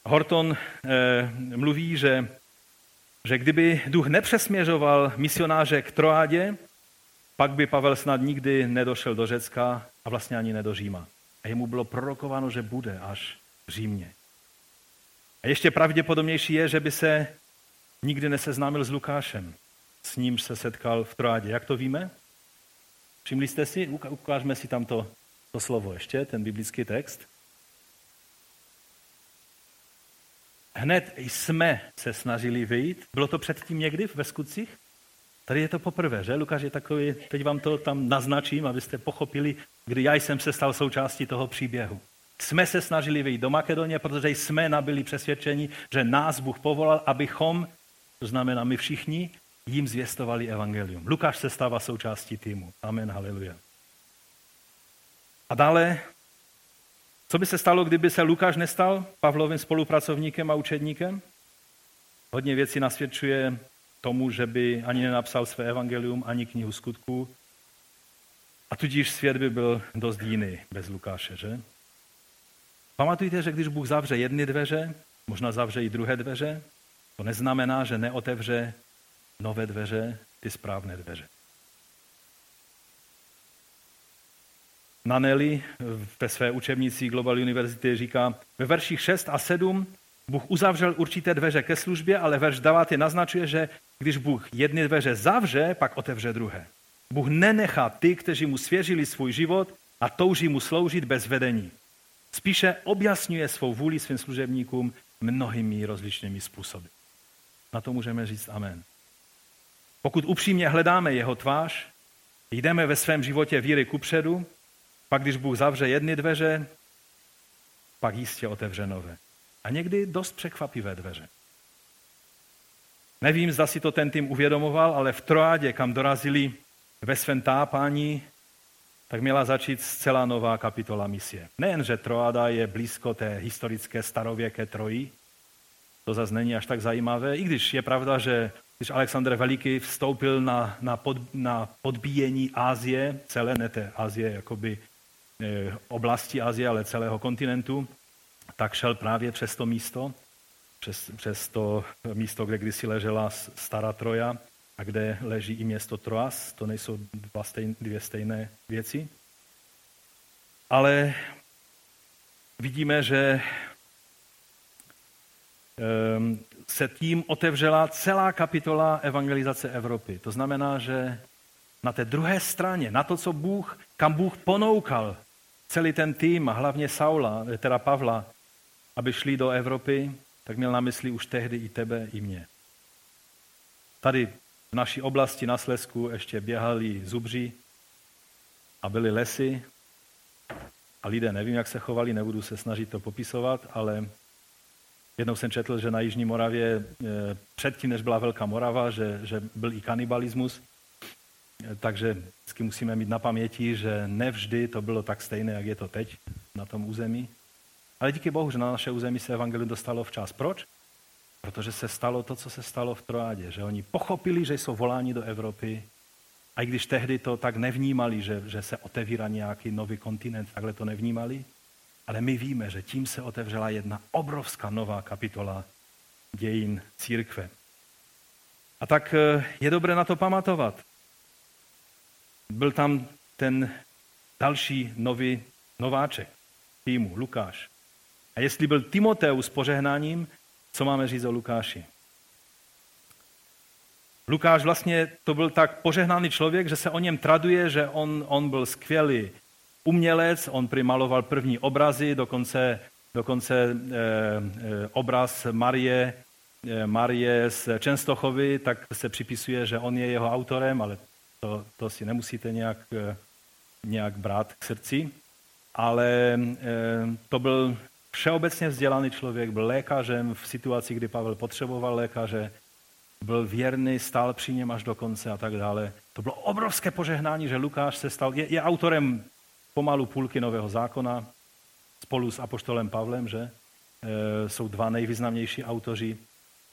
Horton eh, mluví, že, že kdyby duch nepřesměřoval misionáře k Troádě, pak by Pavel snad nikdy nedošel do Řecka a vlastně ani ne do Říma. A jemu bylo prorokováno, že bude až v Římě. A ještě pravděpodobnější je, že by se nikdy neseznámil s Lukášem. S ním se setkal v Troádě. Jak to víme? Všimli jste si? Ukážeme si tam to, to slovo ještě, ten biblický text. Hned jsme se snažili vyjít. Bylo to předtím někdy ve skutcích? Tady je to poprvé, že? Lukáš je takový, teď vám to tam naznačím, abyste pochopili, kdy já jsem se stal součástí toho příběhu. Jsme se snažili vyjít do Makedonie, protože jsme nabili přesvědčení, že nás Bůh povolal, abychom, to znamená my všichni, jim zvěstovali evangelium. Lukáš se stává součástí týmu. Amen, haleluja. A dále, co by se stalo, kdyby se Lukáš nestal Pavlovým spolupracovníkem a učedníkem? Hodně věcí nasvědčuje tomu, že by ani nenapsal své evangelium, ani knihu skutků. A tudíž svět by byl dost jiný bez Lukáše, že? Pamatujte, že když Bůh zavře jedny dveře, možná zavře i druhé dveře, to neznamená, že neotevře nové dveře, ty správné dveře. Naneli ve své učebnici Global University říká, ve verších 6 a 7 Bůh uzavřel určité dveře ke službě, ale verš 9 naznačuje, že když Bůh jedny dveře zavře, pak otevře druhé. Bůh nenechá ty, kteří mu svěřili svůj život a touží mu sloužit bez vedení. Spíše objasňuje svou vůli svým služebníkům mnohými rozličnými způsoby. Na to můžeme říct amen. Pokud upřímně hledáme jeho tvář, jdeme ve svém životě víry kupředu, pak když Bůh zavře jedny dveře, pak jistě otevře nové. A někdy dost překvapivé dveře. Nevím, zda si to ten tým uvědomoval, ale v Troádě, kam dorazili ve svém tápání, tak měla začít zcela nová kapitola misie. Nejen, že Troáda je blízko té historické starověké Troji, to zase není až tak zajímavé, i když je pravda, že když Alexander Veliký vstoupil na, na, pod, na podbíjení Ázie, celé, ne té Ázie, jakoby e, oblasti Ázie, ale celého kontinentu, tak šel právě přes to místo, přes, přes to místo, kde kdysi ležela stará Troja a kde leží i město Troas. To nejsou dva stejn, dvě stejné věci. Ale vidíme, že se tím otevřela celá kapitola evangelizace Evropy. To znamená, že na té druhé straně, na to, co Bůh, kam Bůh ponoukal celý ten tým, a hlavně Saula, teda Pavla, aby šli do Evropy, tak měl na mysli už tehdy i tebe, i mě. Tady v naší oblasti na Slesku ještě běhali zubři a byly lesy a lidé nevím, jak se chovali, nebudu se snažit to popisovat, ale jednou jsem četl, že na Jižní Moravě eh, předtím, než byla Velká Morava, že, že byl i kanibalismus, eh, takže vždycky musíme mít na paměti, že nevždy to bylo tak stejné, jak je to teď na tom území. Ale díky Bohu, že na naše území se evangelium dostalo včas. Proč? Protože se stalo to, co se stalo v Troádě. Že oni pochopili, že jsou voláni do Evropy, a i když tehdy to tak nevnímali, že, že se otevírá nějaký nový kontinent, takhle to nevnímali, ale my víme, že tím se otevřela jedna obrovská nová kapitola dějin církve. A tak eh, je dobré na to pamatovat. Byl tam ten další nový nováček týmu, Lukáš. A jestli byl Timoteus požehnáním, co máme říct o Lukáši? Lukáš vlastně to byl tak požehnaný člověk, že se o něm traduje, že on, on byl skvělý umělec, on primaloval první obrazy, dokonce, dokonce e, obraz Marie, e, Marie z Čenstochovy, tak se připisuje, že on je jeho autorem, ale to, to si nemusíte nějak, nějak brát k srdci. Ale to byl všeobecně vzdělaný člověk, byl lékařem v situaci, kdy Pavel potřeboval lékaře, byl věrný, stál při něm až do konce a tak dále. To bylo obrovské požehnání, že Lukáš se stal, je, je autorem pomalu půlky Nového zákona, spolu s apoštolem Pavlem, že? E, jsou dva nejvýznamnější autoři.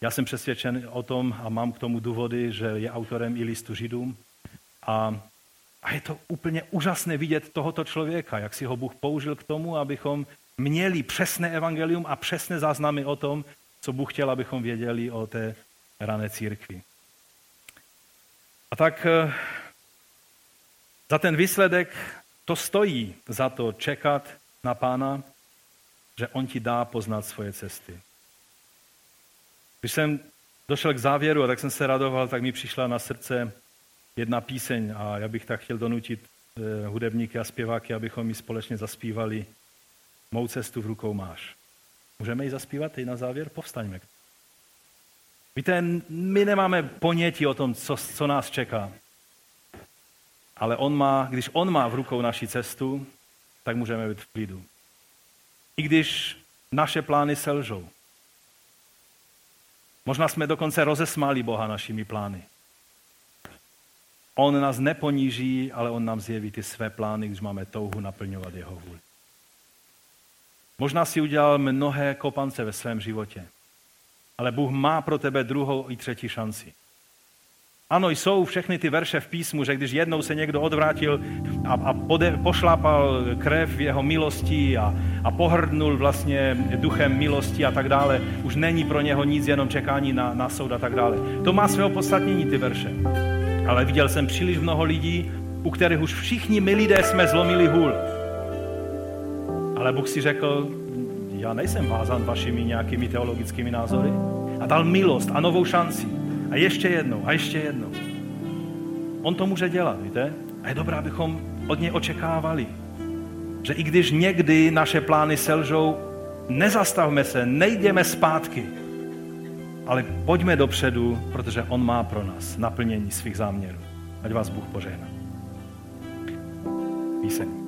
Já jsem přesvědčen o tom a mám k tomu důvody, že je autorem i listu Židům. A, a je to úplně úžasné vidět tohoto člověka, jak si ho Bůh použil k tomu, abychom měli přesné evangelium a přesné záznamy o tom, co Bůh chtěl, abychom věděli o té rané církvi. A tak eh, za ten výsledek to stojí za to čekat na pána, že on ti dá poznat svoje cesty. Když jsem došel k závěru, a tak jsem se radoval, tak mi přišla na srdce jedna píseň a já bych tak chtěl donutit eh, hudebníky a zpěváky, abychom ji společně zaspívali. Mou cestu v rukou máš. Můžeme ji zaspívat i na závěr? Povstaňme. Víte, my nemáme ponětí o tom, co, co nás čeká. Ale on má, když on má v rukou naši cestu, tak můžeme být v klidu. I když naše plány selžou. Možná jsme dokonce rozesmáli Boha našimi plány. On nás neponíží, ale on nám zjeví ty své plány, když máme touhu naplňovat jeho vůli. Možná si udělal mnohé kopance ve svém životě, ale Bůh má pro tebe druhou i třetí šanci. Ano, jsou všechny ty verše v písmu, že když jednou se někdo odvrátil a, a pode, pošlapal krev v jeho milosti a, a pohrdnul vlastně duchem milosti a tak dále, už není pro něho nic, jenom čekání na, na soud a tak dále. To má svého podstatnění ty verše. Ale viděl jsem příliš mnoho lidí, u kterých už všichni my lidé jsme zlomili hůl. Ale Bůh si řekl, já nejsem vázan vašimi nějakými teologickými názory. A dal milost a novou šanci. A ještě jednou, a ještě jednou. On to může dělat, víte? A je dobré, abychom od něj očekávali, že i když někdy naše plány selžou, nezastavme se, nejdeme zpátky, ale pojďme dopředu, protože On má pro nás naplnění svých záměrů. Ať vás Bůh požehná. Píseň.